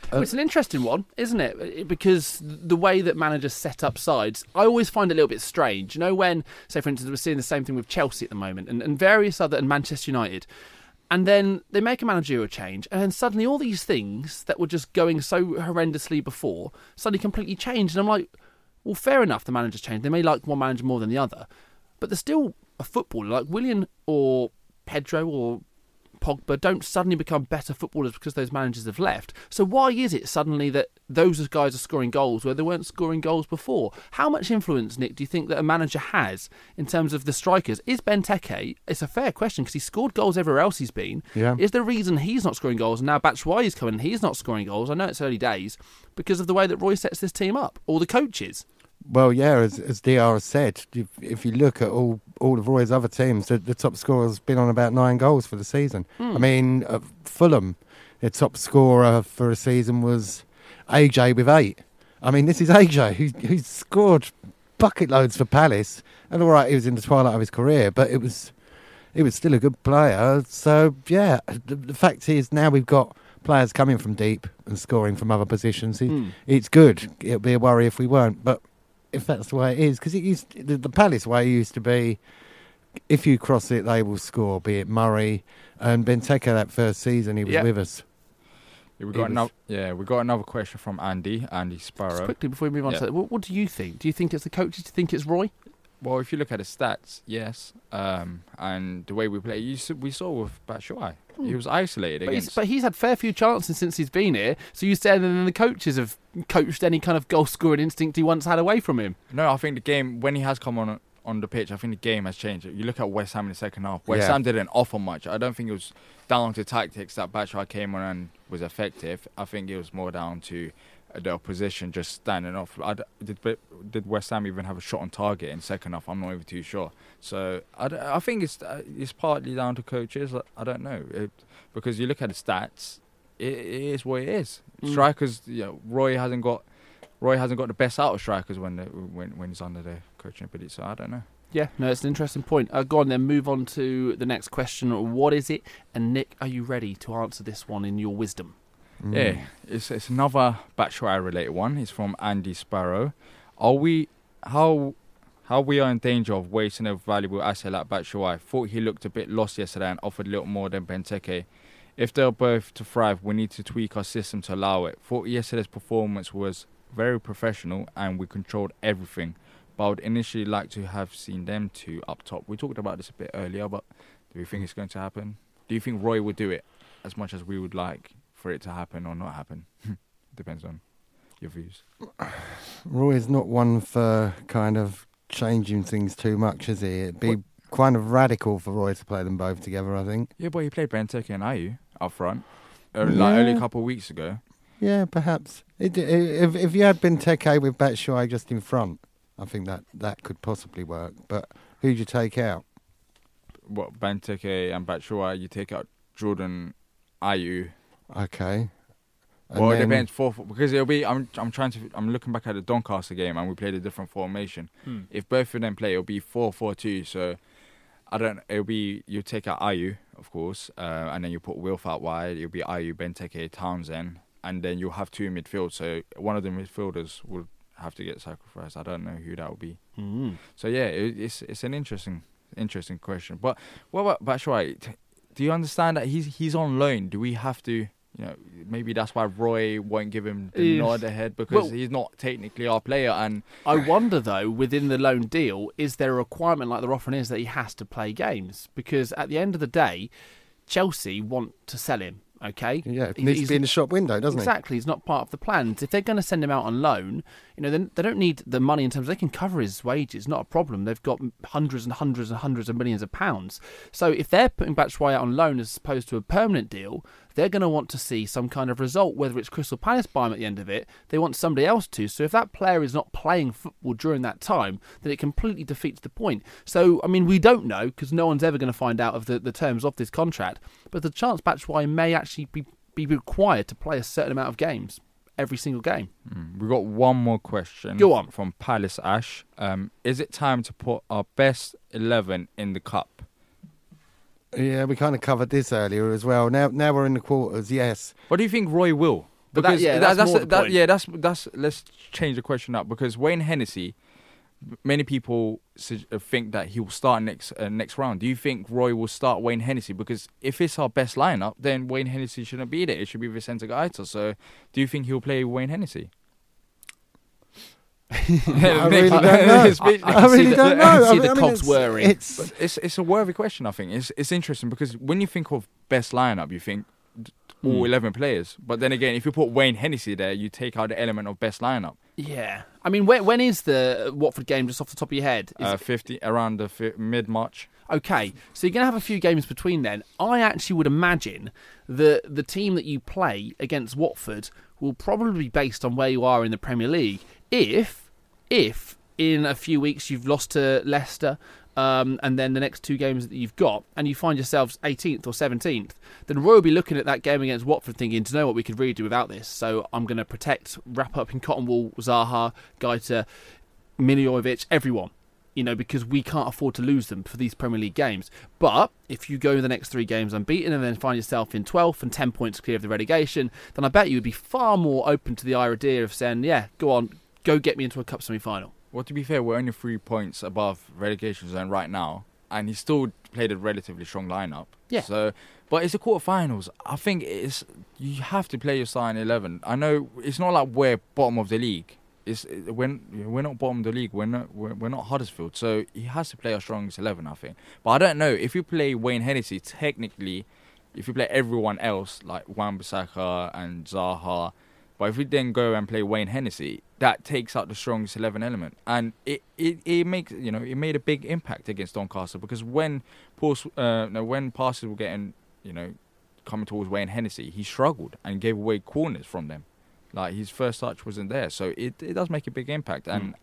Well, it's an interesting one, isn't it? Because the way that managers set up sides, I always find it a little bit strange. You know, when, say, for instance, we're seeing the same thing with Chelsea at the moment and, and various other, and Manchester United, and then they make a managerial change, and then suddenly all these things that were just going so horrendously before suddenly completely change. And I'm like, well, fair enough, the manager's changed. They may like one manager more than the other, but they're still a footballer. Like Willian or Pedro or Pogba don't suddenly become better footballers because those managers have left. So why is it suddenly that those guys are scoring goals where they weren't scoring goals before? How much influence, Nick, do you think that a manager has in terms of the strikers? Is Benteke? It's a fair question because he scored goals everywhere else he's been. Yeah. Is the reason he's not scoring goals and now Batshuayi is coming and he's not scoring goals? I know it's early days because of the way that Roy sets this team up or the coaches. Well, yeah, as, as DR has said, if, if you look at all all of Roy's other teams, the, the top scorer's been on about nine goals for the season. Hmm. I mean, uh, Fulham, their top scorer for a season was AJ with eight. I mean, this is AJ who who scored bucket loads for Palace, and all right, he was in the twilight of his career, but it was he was still a good player. So yeah, the, the fact is now we've got players coming from deep and scoring from other positions. It, Hmm. It's good. It'd be a worry if we weren't, but if that's the way it is, because it used the, the Palace way used to be, if you cross it, they will score. Be it Murray and Benteke that first season, he was Yeah. with us. Yeah, we got another. Yeah, we got another question from Andy. Andy Just Sparrow. quickly before we move on Yeah. to that, what, what do you think? Do you think it's the coaches? Do you think it's Roy? Well, if you look at his stats, yes, um, and the way we play, you, we saw with Batshuayi, he was isolated Hmm. But he's, but he's had fair few chances since he's been here. So you said that the coaches have coached any kind of goal scoring instinct he once had away from him. No, I think the game when he has come on on the pitch, I think the game has changed. You look at West Ham in the second half. West Yeah. Ham didn't offer much. I don't think it was down to tactics that Batshuayi came on and was effective. I think it was more down to the opposition just standing off. I did, did West Ham even have a shot on target in second half? I'm not even too sure. So I think it's uh, it's partly down to coaches. I- I don't know it, because you look at the stats. It, it is what it is. Mm. Strikers, you know, Roy hasn't got Roy hasn't got the best out of strikers when they, when when he's under the coaching ability. So I don't know. Yeah, no, it's an interesting point. Uh, go on then, move on to the next question. What is it? And Nick, are you ready to answer this one in your wisdom? Mm. Yeah, it's it's another Batshuayi related one. It's from Andy Sparrow. Are we how how we are in danger of wasting a valuable asset like Batshuayi? Thought he looked a bit lost yesterday and offered a little more than Benteke. If they're both to thrive, we need to tweak our system to allow it. Thought yesterday's performance was very professional and we controlled everything. But I would initially like to have seen them two up top. We talked about this a bit earlier, but do we think it's going to happen? Do you think Roy would do it as much as we would like for it to happen or not happen? Depends on your views. Roy is not one for kind of changing things too much, is he? It'd be kind of radical for Roy to play them both together, I think. Yeah, but he played Benteke and Ayew up front, uh, like only a couple of weeks ago. Yeah, perhaps. It, if if you had been Teke with Batshuayi just in front, I think that that could possibly work. But who'd you take out? What Benteke and Batshuayi, you take out Jordan, Ayew. Okay. And well, it then- depends four, because it'll be. I'm I'm trying to. I'm looking back at the Doncaster game and we played a different formation. Hmm. If both of them play, it'll be four four two. So I don't. It'll be you take out Ayew, of course, uh, and then you put Wilf out wide. It'll be Ayew, Benteke, Townsend, and then you'll have two in midfield. So one of the midfielders will have to get sacrificed. I don't know who that will be. Mm. So yeah, it, it's it's an interesting interesting question. But what about Batshuayi? Do you understand that he's he's on loan? Do we have to? You know, maybe that's why Roy won't give him the Yeah. nod ahead because Well- he's not technically our player. And I wonder though, within the loan deal, is there a requirement like they're offering is that he has to play games? Because at the end of the day, Chelsea want to sell him. Okay, Yeah, it He- needs to he's- be in the shop window, doesn't he? exactly. He's not part of the plans. If they're going to send him out on loan, you know, then they don't need the money in terms. They can cover his wages, not a problem. They've got hundreds and hundreds and hundreds of millions of pounds. So if they're putting Batshuayi out on loan as opposed to a permanent deal, they're going to want to see some kind of result. Whether it's Crystal Palace buy him at the end of it, they want somebody else to. So if that player is not playing football during that time, then it completely defeats the point. So I mean, we don't know because no one's ever going to find out of the, the terms of this contract. But the chance Batshuayi may actually be be required to play a certain amount of games every single game. Mm, we got one more question. Go on. from Palace Ash. Um, is it time to put our best eleven in the cup? Yeah, we kind of covered this earlier as well. Now, now we're in the quarters. Yes. What do you think Roy will? But that- yeah, that's more the that- yeah, that's that's. Let's change the question up because Wayne Hennessy. Many people uh, think that he will start next uh, next round. Do you think Roy will start Wayne Hennessy? Because if it's our best lineup, then Wayne Hennessy shouldn't be there. It should be Vicente Guaita. So, do you think he'll play Wayne Hennessy? I really don't know. I- I I can see really the- don't I can know. see I the mean, cogs it's- worrying. It's But it's it's a worthy question. I think it's it's interesting because when you think of best lineup, you think all Hmm. eleven players. But then again, if you put Wayne Hennessy there, you take out the element of best lineup. Yeah, I mean, when, when is the Watford game? Just off the top of your head, is Uh, Fifty around the fi- mid March. Okay, so you're going to have a few games between then. I actually would imagine that the team that you play against Watford will probably be based on where you are in the Premier League. If, if in a few weeks you've lost to Leicester um, and then the next two games that you've got, and you find yourselves 18th or 17th, then Roy will be looking at that game against Watford thinking, to know what we could really do without this. So I'm going to protect, wrap up in cotton wool, Zaha, Guaita, Milivojevic, everyone. You know, because we can't afford to lose them for these Premier League games. But if you go the next three games unbeaten and then find yourself in 12th and 10 points clear of the relegation, then I bet you would be far more open to the idea of saying, yeah, go on, go get me into a cup semi final. Well, to be fair, we're only three points above relegation zone right now, and he still played a relatively strong lineup. Yeah. So, but it's the quarterfinals. I think it's you have to play your starting eleven. I know it's not like we're bottom of the league. It's when we're not bottom of the league. We're not we're, we're not Huddersfield. So he has to play our strongest eleven. I think. But I don't know if you play Wayne Hennessy. Technically, if you play everyone else like Wan-Bissaka and Zaha, but if we then go and play Wayne Hennessy, that takes out the strongest eleven element, and it, it, it makes you know it made a big impact against Doncaster because when pulls, uh, no, when passes were getting you know coming towards Wayne Hennessy, he struggled and gave away corners from them. Like his first touch wasn't there, so it it does make a big impact, and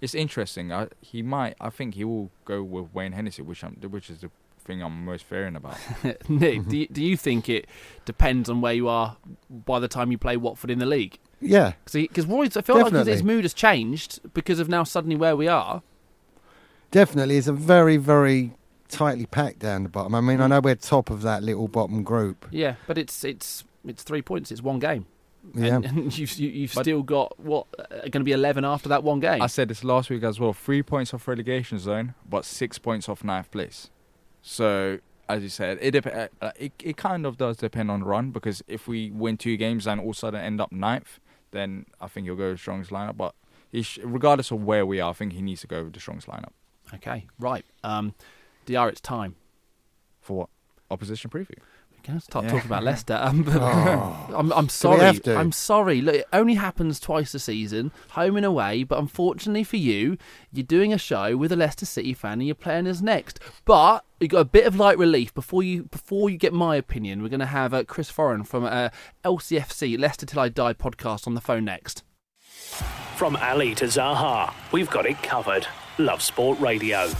it's interesting. I, he might, I think he will go with Wayne Hennessy, which I'm, which is the thing I'm most fearing about. Nick, do you, do you think it depends on where you are by the time you play Watford in the league? Yeah. Because Roy's, I feel like his, his mood has changed because of now suddenly where we are. Definitely, it's a very, very tightly packed down the bottom. I mean, I know we're top of that little bottom group. Yeah, but it's it's it's three points. It's one game. Yeah. And, and you've you, you've still got what uh, going to be eleven after that one game. I said this last week as well. Three points off relegation zone, but six points off ninth place. So as you said, it dep- uh, it it kind of does depend on run because if we win two games and all of a sudden end up ninth, then I think he'll go with the strongest lineup. But he sh- regardless of where we are, I think he needs to go with the strongest lineup. Okay, right. Um, Dr, it's time. For what? Opposition preview. We can start Yeah. talking about Leicester. Um, but Oh. I'm, I'm sorry. I'm sorry. Look, it only happens twice a season, home and away. But unfortunately for you, you're doing a show with a Leicester City fan, and you're playing us next. But you got a bit of light relief before you before you get my opinion. We're going to have uh, Chris Foran from uh, LCFC Leicester Till I Die podcast on the phone next. From Ali to Zaha, we've got it covered. Love Sport Radio.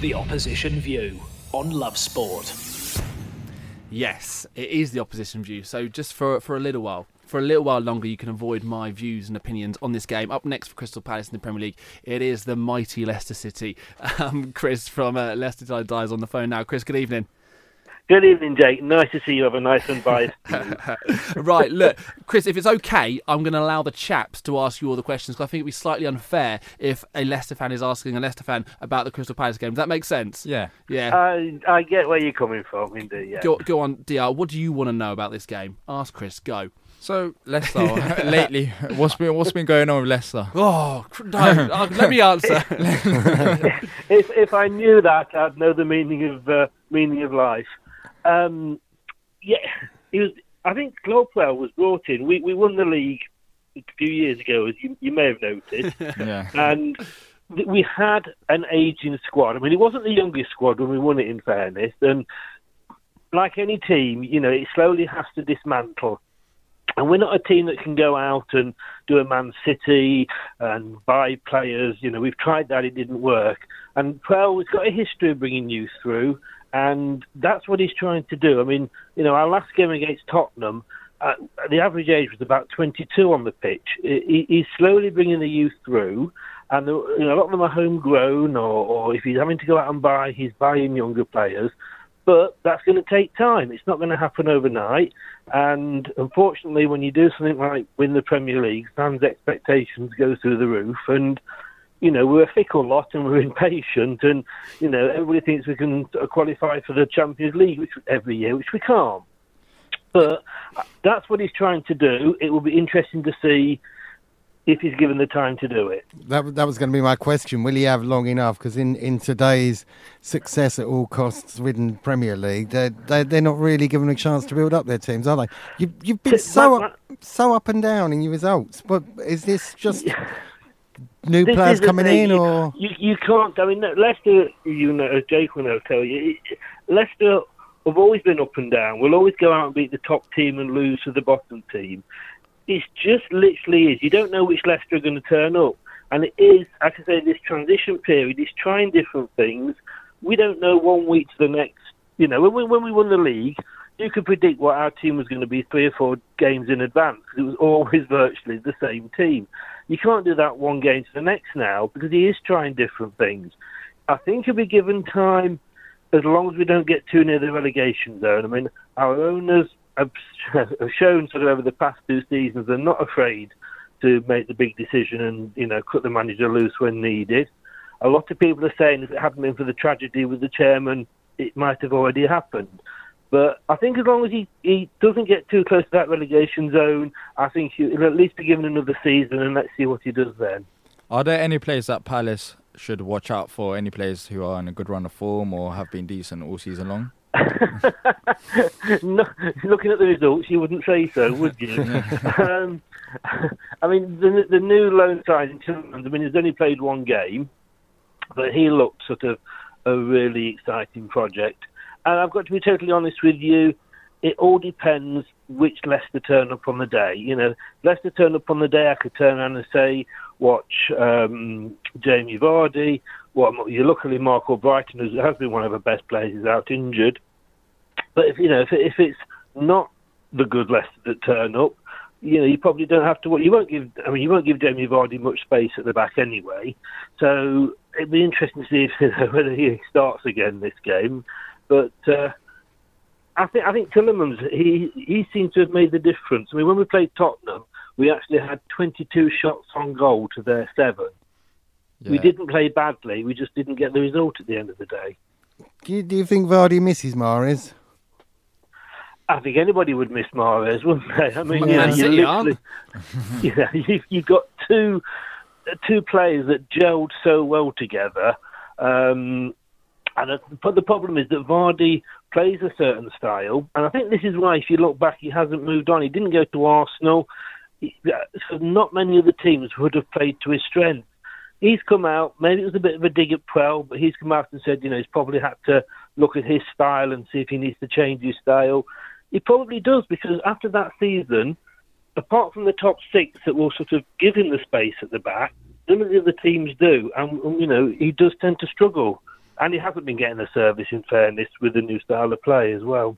The opposition view on Love Sport. Yes, it is the opposition view. So just for for a little while, for a little while longer, you can avoid my views and opinions on this game. Up next for Crystal Palace in the Premier League, it is the mighty Leicester City. Um, Chris from uh, Leicester Till I Die is on the phone now. Chris, good evening. Good evening, Jake. Nice to see you have a nice unbiased. right, look, Chris, if it's okay, I'm going to allow the chaps to ask you all the questions because I think it'd be slightly unfair if a Leicester fan is asking a Leicester fan about the Crystal Palace game. Does that make sense? Yeah. Yeah. I, I get where you're coming from, indeed. Yeah. Go, go on, Dr. What do you want to know about this game? Ask Chris. Go. So Leicester lately, what's been what's been going on with Leicester? Oh cr- no! uh, let me answer. if if I knew that, I'd know the meaning of uh, meaning of life. Um, yeah, he was. I think Claude Puel was brought in. We we won the league a few years ago, as you, you may have noticed. Yeah. and we had an aging squad. I mean, it wasn't the youngest squad when we won it, in fairness. And like any team, you know, it slowly has to dismantle. And we're not a team that can go out and do a Man City and buy players. You know, we've tried that; it didn't work. And Puel has got a history of bringing youth through, and that's what he's trying to do. I mean, you know, our last game against Tottenham, uh, the average age was about 22 on the pitch. He, he's slowly bringing the youth through, and you know, a lot of them are homegrown, or, or if he's having to go out and buy, he's buying younger players. But that's going to take time. It's not going to happen overnight. And unfortunately, when you do something like win the Premier League, fans' expectations go through the roof. And you know, we're a fickle lot and we're impatient, and you know, everybody thinks we can qualify for the Champions League which, every year, which we can't. But uh, that's what he's trying to do. It will be interesting to see if he's given the time to do it. That that was going to be my question. Will he have long enough? Because in, in today's success at all costs ridden Premier League, they're, they're they're not really given a chance to build up their teams, are they? You you've been so up, so up and down in your results. But is this just new This players coming thing, in, or you you can't? I mean, Leicester, you know, as Jake will know, tell you, Leicester have always been up and down. We'll always go out and beat the top team and lose to the bottom team. It's just literally is. You don't know which Leicester are going to turn up. And it is, like I say, this transition period is trying different things. We don't know one week to the next. You know, when we when we won the league, you could predict what our team was going to be three or four games in advance because it was always virtually the same team. You can't do that one game to the next now because he is trying different things. I think he'll be given time as long as we don't get too near the relegation zone. I mean, our owners have shown sort of over the past two seasons they're not afraid to make the big decision and you know cut the manager loose when needed. A lot of people are saying if it hadn't been for the tragedy with the chairman, it might have already happened. But I think as long as he, he doesn't get too close to that relegation zone, I think he'll at least be given another season and let's see what he does then. Are there any players that Palace should watch out for? Any players who are in a good run of form or have been decent all season long? no, looking at the results, you wouldn't say so, would you? um, I mean, the, the new loan signing, I mean, he's only played one game, but he looked sort of a really exciting project. And I've got to be totally honest with you, it all depends which Leicester turn up on the day. You know, Leicester turn up on the day, I could turn around and say, watch um, Jamie Vardy. What you luckily Marc Albrighton has been one of the best players is out injured. But if you know if, if it's not the good Leicester that turn up, you know you probably don't have to. You won't give. I mean, you won't give Jamie Vardy much space at the back anyway. So it'd be interesting to see if, you know, whether he starts again this game. But uh, I think I think Tielemans he he seemed to have made the difference. I mean, when we played Tottenham, we actually had 22 shots on goal to their seven. We didn't play badly. We just didn't get the result at the end of the day. Do you, do you think Vardy misses Mahrez? I think anybody would miss Mahrez, wouldn't they? I mean, Man you know, you City aren't. literally, you know, you've, you've got two two players that gelled so well together. Um, and but the problem is that Vardy plays a certain style, and I think this is why, if you look back, he hasn't moved on. He didn't go to Arsenal. So not many other teams would have played to his strength. He's come out. Maybe it was a bit of a dig at Puel, but he's come out and said, you know, he's probably had to look at his style and see if he needs to change his style. He probably does because after that season, apart from the top six that will sort of give him the space at the back, none of the other teams do, and, you know he does tend to struggle, and he hasn't been getting the service. In fairness, with the new style of play as well.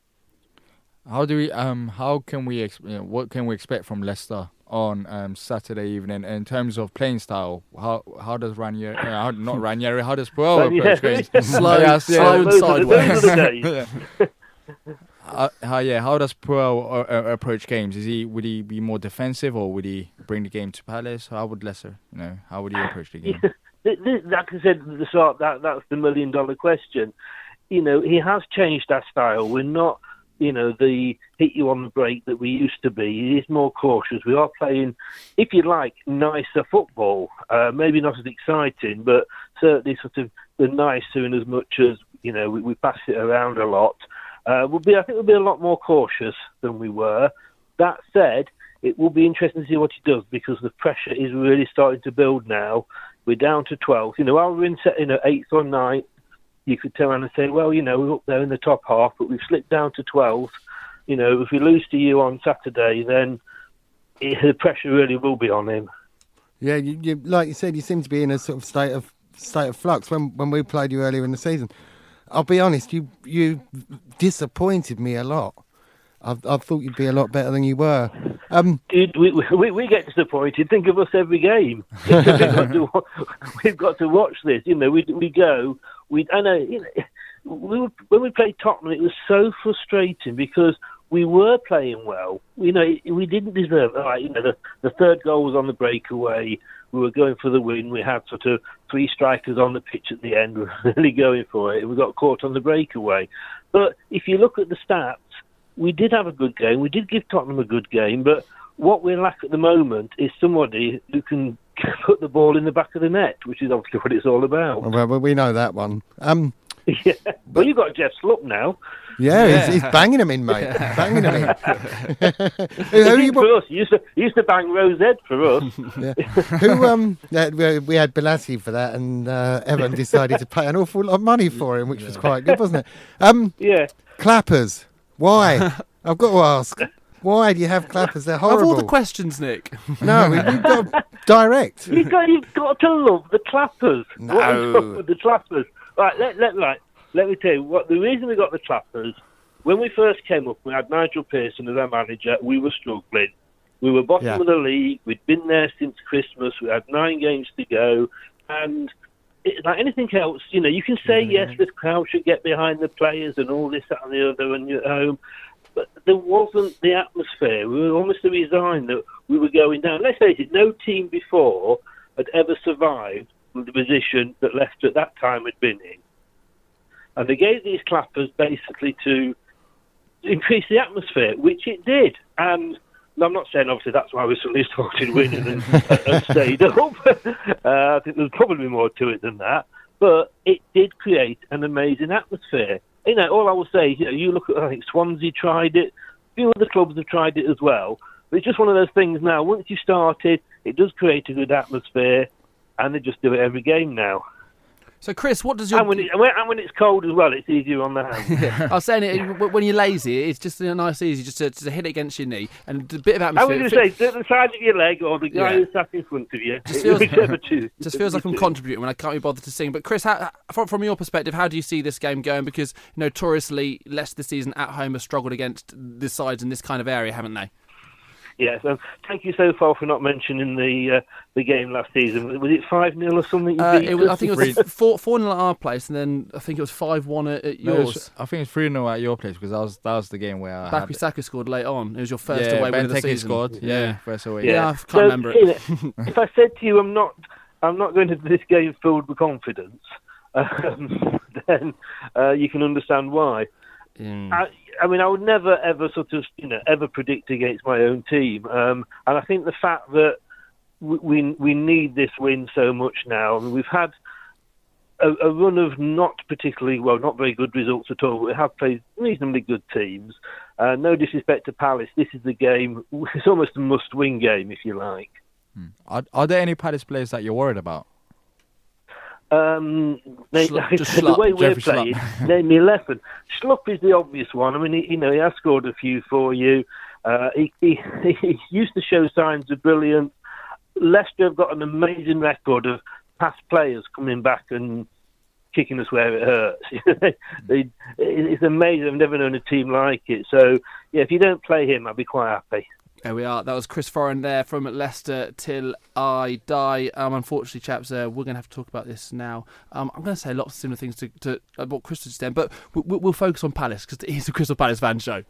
How do we? Um, how can we? Ex- you know, what can we expect from Leicester on um, Saturday evening in terms of playing style? How how does Ranieri? Uh, how, not Ranieri. How does Puel approach games? Slow- Yes, slow the- sideways. Yeah. Uh, how, yeah, how does Puel uh, uh, approach games? Is he would he be more defensive or would he bring the game to Palace? How would Leicester, you know, how would he approach the game? Like I said at the start, that that's the million dollar question. You know, he has changed our style. We're not, you know, the hit you on the break that we used to be. He is more cautious. We are playing, if you like, nicer football. Uh, maybe not as exciting, but certainly sort of the nicer in as much as you know we, we pass it around a lot. Uh, we'll be, I think, we'll be a lot more cautious than we were. That said, it will be interesting to see what he does because the pressure is really starting to build now. We're down to 12th. You know, while we're in you know, eighth or ninth, you could turn around and say, well, you know, we're up there in the top half, but we've slipped down to 12th. You know, if we lose to you on Saturday, then it, the pressure really will be on him. Yeah, you, you like you said, you seem to be in a sort of state of state of flux. When when we played you earlier in the season, I'll be honest, you you disappointed me a lot. I, I thought you'd be a lot better than you were. Um, Dude, we, we, we get disappointed. Think of us every game. we've, got to, we've got to watch this. You know, we we go. We I know. You know, we were, when we played Tottenham, it was so frustrating because we were playing well. You know, we didn't deserve. Like, you know, the the third goal was on the breakaway. We were going for the win. We had sort of three strikers on the pitch at the end. We were really going for it. We got caught on the breakaway. But if you look at the stats, we did have a good game. We did give Tottenham a good game, but what we lack at the moment is somebody who can put the ball in the back of the net, which is obviously what it's all about. well, well, we know that one. Um, yeah. Well, you've got Jeff Schlupp now. yeah, Yeah. He's, he's banging them in, mate. banging them in. Who, you, for us. He used to, he used to bang Rose Ed for us. yeah. who um, we, we had Bellassi for that, and uh, Evan decided to pay an awful lot of money for him, which was quite good, wasn't it? Um, yeah. clappers. Why? I've got to ask. Why do you have clappers? They're horrible. Of horrible. all the questions, Nick. No, we, we've got to direct. You've got, you've got to love the clappers. No. What is up with the clappers? Right, let, let, right, let me tell you what the reason we got the clappers. When we first came up, we had Nigel Pearson as our manager. We were struggling. We were bottom Yeah. of the league. We'd been there since Christmas. We had nine games to go, and it, like anything else, you know, you can say yes, the crowd should get behind the players and all this, that, and the other, and you're at home. But there wasn't the atmosphere. We were almost resigned that we were going down. Let's face it, no team before had ever survived the position that Leicester at that time had been in. And they gave these clappers basically to increase the atmosphere, which it did. And I'm not saying obviously that's why we suddenly started winning and, and stayed up. uh, I think there's probably more to it than that. But it did create an amazing atmosphere. You know, all I will say is, you know, you look at, I think Swansea tried it, a few other clubs have tried it as well. But it's just one of those things now. Once you start it, it does create a good atmosphere, and they just do it every game now. So, Chris, what does your And when, it, and when- and when it's cold as well, it's easier on the hands. I was saying it when you're lazy, it's just a nice, easy, just to, to hit it against your knee and a bit of atmosphere. I was going to say, the side of your leg or the guy Yeah. who sat in front of you. just feels, whichever two. just feels like I'm contributing when I can't be bothered to sing. But Chris, how, from, from your perspective, how do you see this game going? Because notoriously, Leicester this season at home have struggled against the sides in this kind of area, haven't they? Yes, um, thank you so far for not mentioning the uh, the game last season. Was it 5 0 or something? you Uh, beat it was, I think it was four four nil at our place, and then I think it was five one at, at No, yours. was- I think it's 3 0 at your place because that was, that was the game where I Bakary had. Sako scored late on. It was your first yeah, away win of the season. scored. Yeah, first away. Yeah, I can't So, remember it. if I said to you, I'm not, I'm not going to this game filled with confidence, um, then uh, you can understand why. Mm. I, I mean, I would never ever sort of, you know, ever predict against my own team, um, and I think the fact that we we, we need this win so much now. I mean, we've had a, a run of not particularly well, not very good results at all. We have played reasonably good teams. Uh, no disrespect to Palace, this is the game. It's almost a must-win game, if you like. Are, are there any Palace players that you're worried about? Um, they, the way we're Jeffrey playing, name me eleven. Schlupp is the obvious one. I mean, he, you know, he has scored a few for you. Uh, he, he, he used to show signs of brilliance. Leicester have got an amazing record of past players coming back and kicking us where it hurts. it's amazing. I've never known a team like it. So, yeah, if you don't play him, I'd be quite happy. There we are. That was Chris Foran there from Leicester till I die. Um, unfortunately, chaps, uh, we're going to have to talk about this now. Um, I'm going to say lots of similar things to, to uh, what Chris just said, but we, we- we'll focus on Palace because it is a Crystal Palace fan show.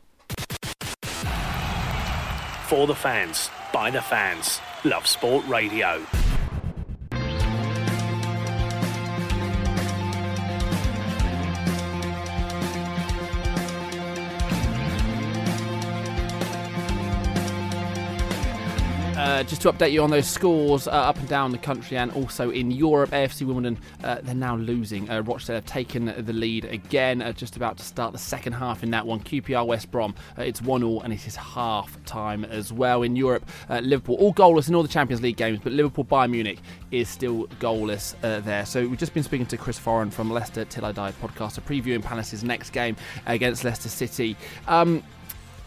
For the fans, by the fans. Love Sport Radio. Uh, just to update you on those scores uh, up and down the country and also in Europe, AFC Wimbledon, uh, they're now losing. Uh, Rochdale have taken the lead again, uh, just about to start the second half in that one. QPR West Brom, it's 1 all and it is half time as well. In Europe, Liverpool, all goalless in all the Champions League games, but Liverpool Bayern Munich is still goalless there. So we've just been speaking to Chris Foran from Leicester Till I Die podcast, previewing Palace's next game against Leicester City. Um,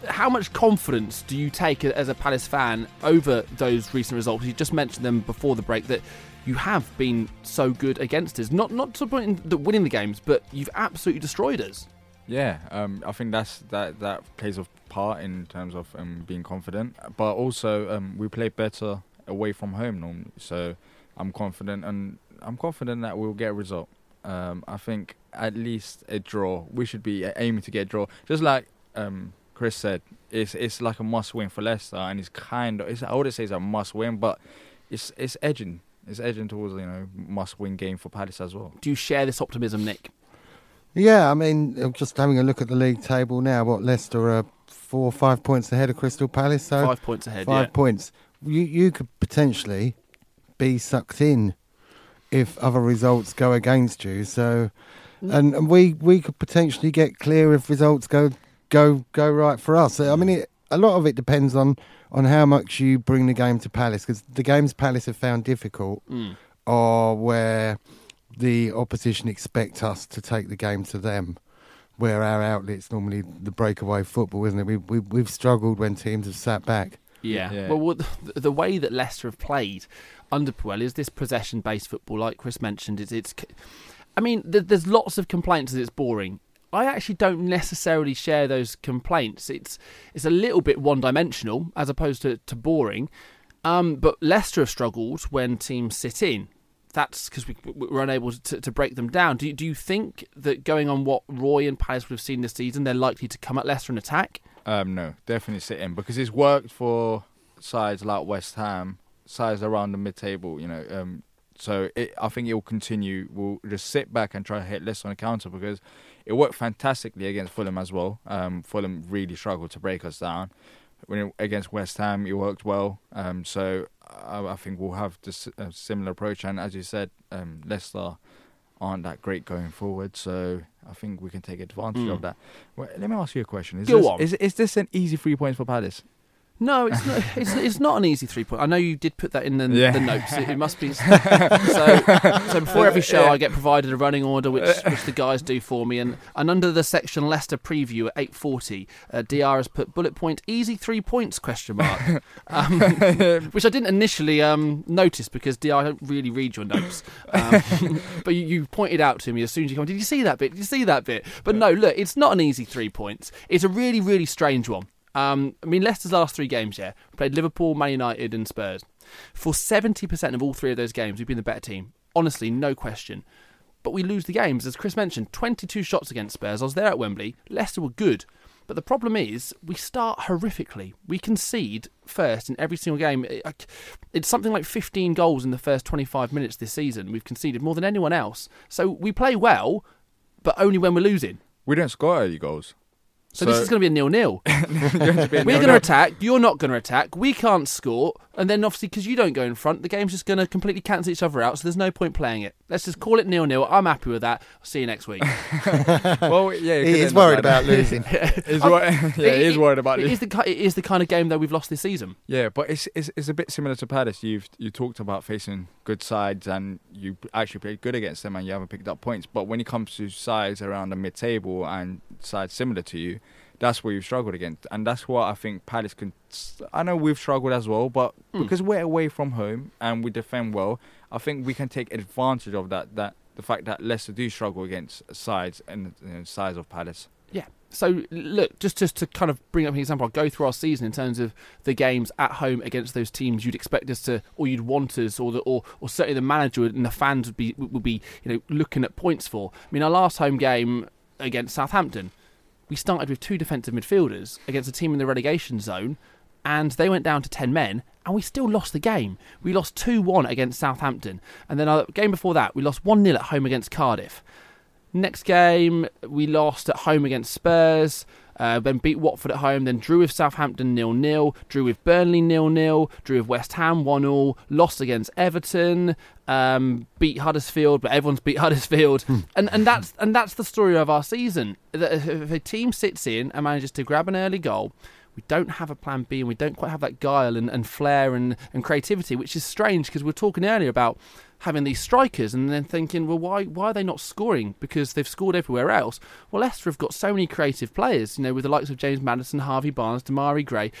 how much confidence do you take as a Palace fan over those recent results? You just mentioned them before the break that you have been so good against us. Not not to the point in the winning the games, but you've absolutely destroyed us. Yeah, um, I think that's that that plays a part in terms of um, being confident. But also, um, we play better away from home normally, so I'm confident, and I'm confident that we'll get a result. Um, I think at least a draw. We should be aiming to get a draw, just like um, Chris said. It's it's like a must win for Leicester, and it's kind of it's, I wouldn't say it's a must win, but it's it's edging. It's edging towards you know must win game for Palace as well. Do you share this optimism, Nick? Yeah, I mean, uh, just having a look at the league table now. What Leicester are four or five points ahead of Crystal Palace. So Five points ahead, Five yeah. points. You you could potentially be sucked in if other results go against you. So, mm. and, and we we could potentially get clear if results go go go right for us. I mean, it, a lot of it depends on on how much you bring the game to Palace because the games Palace have found difficult Mm. are where the opposition expect us to take the game to them. Where our outlet's normally the breakaway football, isn't it? We, we we've struggled when teams have sat back Yeah. Yeah. Well, what the, the way that Leicester have played under Puel is this possession-based football, like Chris mentioned. It's, it's I mean, th- there's lots of complaints that it's boring. I actually don't necessarily share those complaints. It's it's a little bit one-dimensional as opposed to, to boring. Um, but Leicester have struggled when teams sit in. That's because we, we were unable to, to break them down. Do you, do you think that going on what Roy and Palace would have seen this season, they're likely to come at Leicester and attack? Um, no, definitely sit in because it's worked for sides like West Ham, sides around the mid-table. You know, um, so it, I think it will continue. We'll just sit back and try to hit less on the counter because it worked fantastically against Fulham as well. Um, Fulham really struggled to break us down. When it, against West Ham, it worked well. Um, so I, I think we'll have this a similar approach. And as you said, um, Leicester aren't that great going forward. So I think we can take advantage Mm. of that. Well, let me ask you a question. Is Go this, on. Is, is this an easy three points for Palace? No, it's not. It's, it's not an easy three point. I know you did put that in the, Yeah. the notes. It, it must be. So, so before every show, I get provided a running order, which which the guys do for me. And and under the section Leicester preview at eight forty, uh, Dr has put bullet point easy three points question mark, um, which I didn't initially um, notice because Dr I don't really read your notes. Um, but you, you pointed out to me as soon as you come. Did you see that bit? Did you see that bit? But no, look, it's not an easy three points. It's a really really strange one. Um, I mean, Leicester's last three games, yeah, played Liverpool, Man United, and Spurs. For 70% of all three of those games, we've been the better team. Honestly, no question. But we lose the games. As Chris mentioned, 22 shots against Spurs. I was there at Wembley. Leicester were good. But the problem is, we start horrifically. We concede first in every single game. It's something like 15 goals in the first 25 minutes this season. We've conceded more than anyone else. So we play well, but only when we're losing. We don't score early goals. So, this is going to be a nil-nil. We're going to attack. You're not going to attack. We can't score, and then obviously because you don't go in front, the game's just going to completely cancel each other out. So there's no point playing it. Let's just call it nil-nil. I'm happy with that. I'll see you next week. well, yeah, it He is worried about losing. He's wor- yeah, he is worried about it. losing. Is the, it is the kind of game that we've lost this season. Yeah, but it's, it's it's a bit similar to Palace. You've you talked about facing good sides and you actually played good against them and you haven't picked up points. But when it comes to sides around the mid-table and sides similar to you, that's where you've struggled against, and that's what I think Palace can. I know we've struggled as well, but Hmm. because we're away from home and we defend well, I think we can take advantage of that. That the fact that Leicester do struggle against sides and you know, size of Palace. Yeah. So look, just just to kind of bring up an example, I'll go through our season in terms of the games at home against those teams you'd expect us to, or you'd want us, or the, or or certainly the manager and the fans would be would be you know looking at points for. I mean, our last home game against Southampton, we started with two defensive midfielders against a team in the relegation zone, and they went down to ten men, and we still lost the game. We lost two one against Southampton, and then our game before that, we lost one 0 at home against Cardiff. Next game, we lost at home against Spurs. Uh, then beat Watford at home. Then drew with Southampton nil nil. Drew with Burnley nil nil. Drew with West Ham one 0 Lost against Everton. Um, beat Huddersfield, but everyone's beat Huddersfield. and and that's and that's the story of our season. If a team sits in and manages to grab an early goal, we don't have a plan B and we don't quite have that guile and, and flair and, and creativity, which is strange because we were talking earlier about having these strikers and then thinking, well, why why are they not scoring? Because they've scored everywhere else. Well, Leicester have got so many creative players, you know, with the likes of James Maddison, Harvey Barnes, Demarai Gray,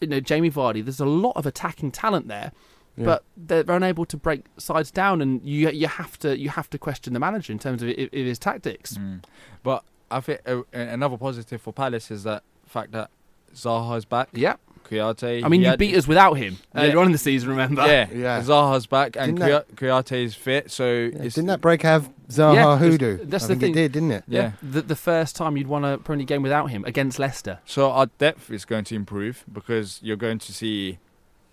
you know, Jamie Vardy. There's a lot of attacking talent there. Yeah. But they're unable to break sides down, and you you have to you have to question the manager in terms of, his tactics. Mm. But I think another positive for Palace is that fact that Zaha's back. Yeah. Kouyaté. I mean, he you had- beat us without him Yeah. earlier on in the season. Remember? Yeah, Yeah. Zaha's back and Didn't that- Kouyaté is fit, so it's, Didn't that break have Zaha Yeah, it's- hoodoo? that's I the think thing. It did, didn't it? Yeah. The, the first time you'd won a Premier League game without him against Leicester. So our depth is going to improve because you're going to see.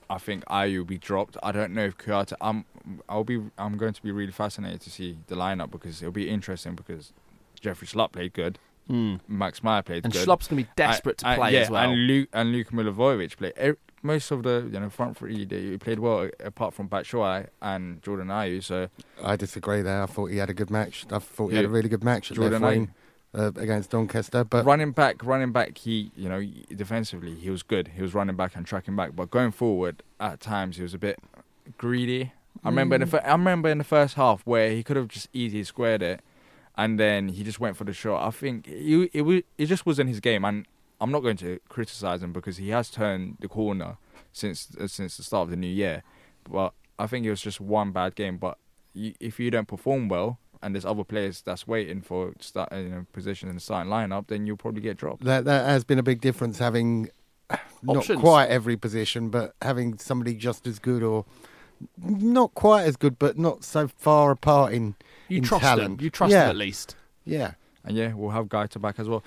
I think Ayew will be dropped. I don't know if Kouyaté. I'm. I'll be. I'm going to be really fascinated to see the lineup because it'll be interesting because Jeffrey Schlupp played good. Mm. Max Meyer played And good. Schlupp's going to be desperate to And- play yeah, as well. And Luke and Luke Milivojevic played. Most of the you know front three they played well apart from Batshuayi and Jordan Ayew. So I disagree there. I thought he had a good match. I thought he had a really good match at Jordan left wing uh, against Doncaster. But running back, running back, he you know defensively he was good. He was running back and tracking back, but going forward at times he was a bit greedy. I remember in the I remember in the first half where he could have just easily squared it, and then he just went for the shot. I think he, it wa- it just wasn't his game, and I'm not going to criticize him because he has turned the corner since uh, since the start of the new year. But I think it was just one bad game. But you, if you don't perform well and there's other players that's waiting for start you know, position in the starting lineup, then you'll probably get dropped. That that has been a big difference having not Options. quite every position, but having somebody just as good or not quite as good, but not so far apart in You trust them. You trust yeah. them at least. Yeah. And yeah, we'll have Guaita back as well.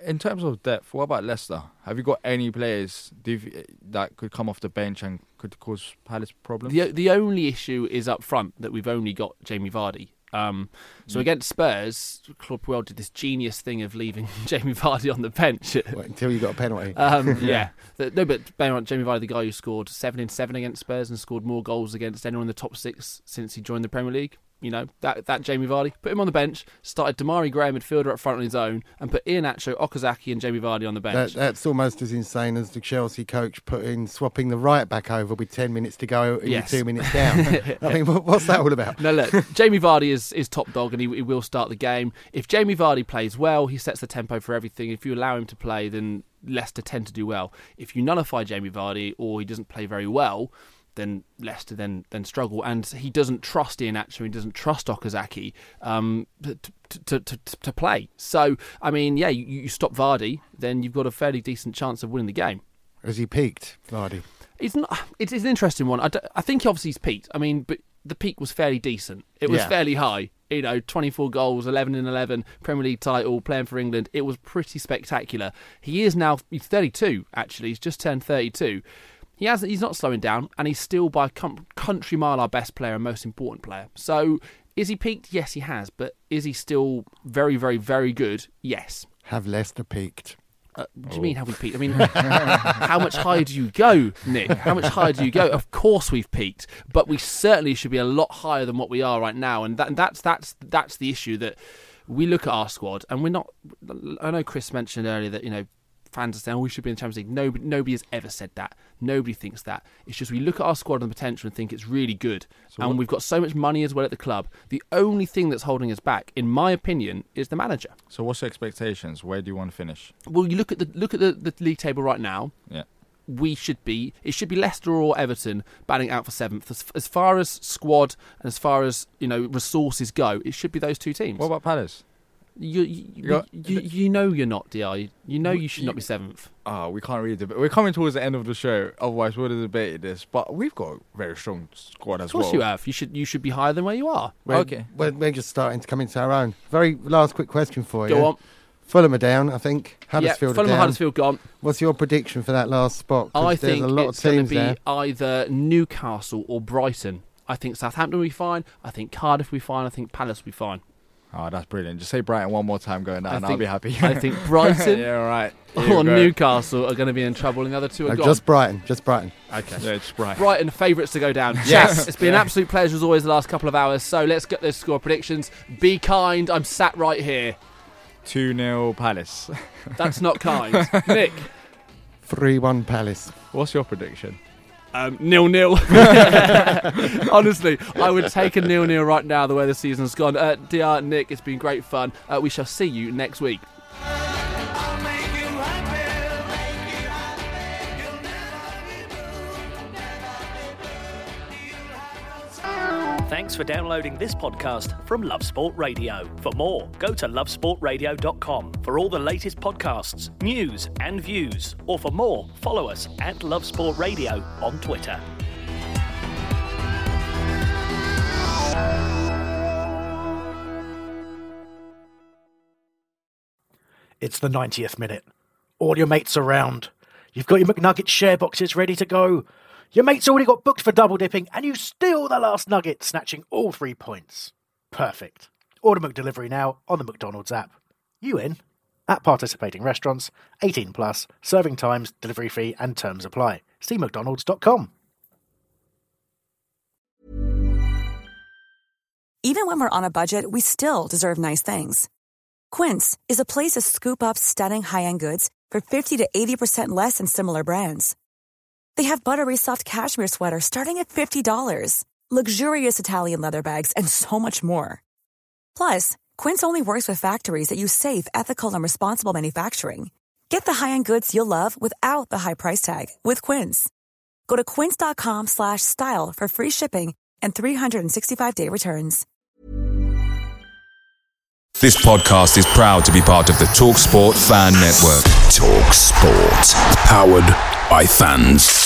In terms of depth, what about Leicester? Have you got any players that could come off the bench and could cause Palace problems? The the only issue is up front that we've only got Jamie Vardy. Um, so Mm. against Spurs, Claude Puel did this genius thing of leaving Jamie Vardy on the bench until you got a penalty. Um, yeah, no, but bear Jamie Vardy, the guy who scored seven in seven against Spurs and scored more goals against anyone in the top six since he joined the Premier League. You know that that Jamie Vardy put him on the bench, started Demarai Graham midfielder up front on his own, and put Iheanacho, Okazaki, and Jamie Vardy on the That, bench. that's almost as insane as the Chelsea coach putting swapping the right back over with ten minutes to go and Yes. two minutes down. I mean, what, what's that all about? No, look, Jamie Vardy is, is top dog and he, he will start the game. If Jamie Vardy plays well, he sets the tempo for everything. If you allow him to play, then Leicester tend to do well. If you nullify Jamie Vardy or he doesn't play very well, then Leicester then then struggle. And he doesn't trust Iheanacho, he doesn't trust Okazaki um, to, to, to, to, play. So, I mean, yeah, you, you stop Vardy, then you've got a fairly decent chance of winning the game. Has he peaked, Vardy? It's not. It's, it's an interesting one. I, d- I think obviously he's peaked. I mean, but the peak was fairly decent. It was Yeah. fairly high. You know, 24 goals, 11 and 11, Premier League title, playing for England. It was pretty spectacular. He is now he's 32. Actually, he's just turned 32. He has. He's not slowing down, and he's still by com- country mile our best player and most important player. So, is he peaked? Yes, he has. But is he still very, very, very good? Yes. Have Leicester peaked? Uh, what do you mean have we peaked? I mean, how much higher do you go, Nick? How much higher do you go? Of course we've peaked, but we certainly should be a lot higher than what we are right now, and that, that's that's that's the issue that we look at our squad, and we're not. I know Chris mentioned earlier that you know fans are saying oh, we should be in the Champions League. Nobody, nobody has ever said that. Nobody thinks that. It's just we look at our squad and the potential and think it's really good, and what- we've got so much money as well at the club. The only thing that's holding us back, in my opinion, is the manager. So what's your expectations? Where do you want to finish? Well, you look at the look at the, the league table right now. Yeah. We should be. It should be Leicester or Everton batting out for seventh. As, as far as squad and as far as you know resources go, it should be those two teams. What about Palace? You you, You you, you know you're not, Di. You know you should not be seventh. Oh, we can't really debate. We're coming towards the end of the show. Otherwise, we would have debated this. But we've got a very strong squad as well. Of course well. you have. You should you should be higher than where you are. We're, We're, we're just starting to come into our own. Very last quick question for you. Go on. Fulham are down, I think. Huddersfield are Fulham and down. Huddersfield gone. What's your prediction for that last spot? 'Cause I there's think a lot it's of going to teams be there. either Newcastle or Brighton. I think Southampton will be fine. I think Cardiff will be fine. I think Palace will be fine. Oh, that's brilliant. Just say Brighton one more time going down, I and I'll think- be happy. I think Brighton yeah, all right. or Here we go. Newcastle are going to be in trouble, and the other two are No, gone. just Brighton, just Brighton. Okay. Yeah, just Brighton. Brighton favourites to go down. Yes. Yes, it's been an absolute pleasure as always the last couple of hours. So let's get those score predictions. Be kind. I'm sat right here. 2 0 Palace. That's not kind. Nick. 3 1 Palace. What's your prediction? Um, nil nil. Honestly, I would take a nil nil right now. The way the season's gone. Uh, Dr. Nick, it's been great fun. Uh, we shall see you next week. Thanks for downloading this podcast from Love Sport Radio. For more, go to lovesportradio.com for all the latest podcasts, news, and views. Or for more, follow us at Love Sport Radio on Twitter. It's the 90th minute. All your mates around. You've got your McNugget share boxes ready to go. Your mate's already got booked for double dipping, and you steal the last nugget, snatching all three points. Perfect. Order McDelivery now on the McDonald's app. You in? At participating restaurants, 18 plus, serving times, delivery fee, and terms apply. See McDonald's.com. Even when we're on a budget, we still deserve nice things. Quince is a place to scoop up stunning high-end goods for 50 to 80% less than similar brands. They have buttery soft cashmere sweaters starting at $50, luxurious Italian leather bags, and so much more. Plus, Quince only works with factories that use safe, ethical, and responsible manufacturing. Get the high-end goods you'll love without the high price tag with Quince. Go to quince.com slash style for free shipping and 365-day returns. This podcast is proud to be part of the TalkSport Fan Network. Talksport, Powered by fans.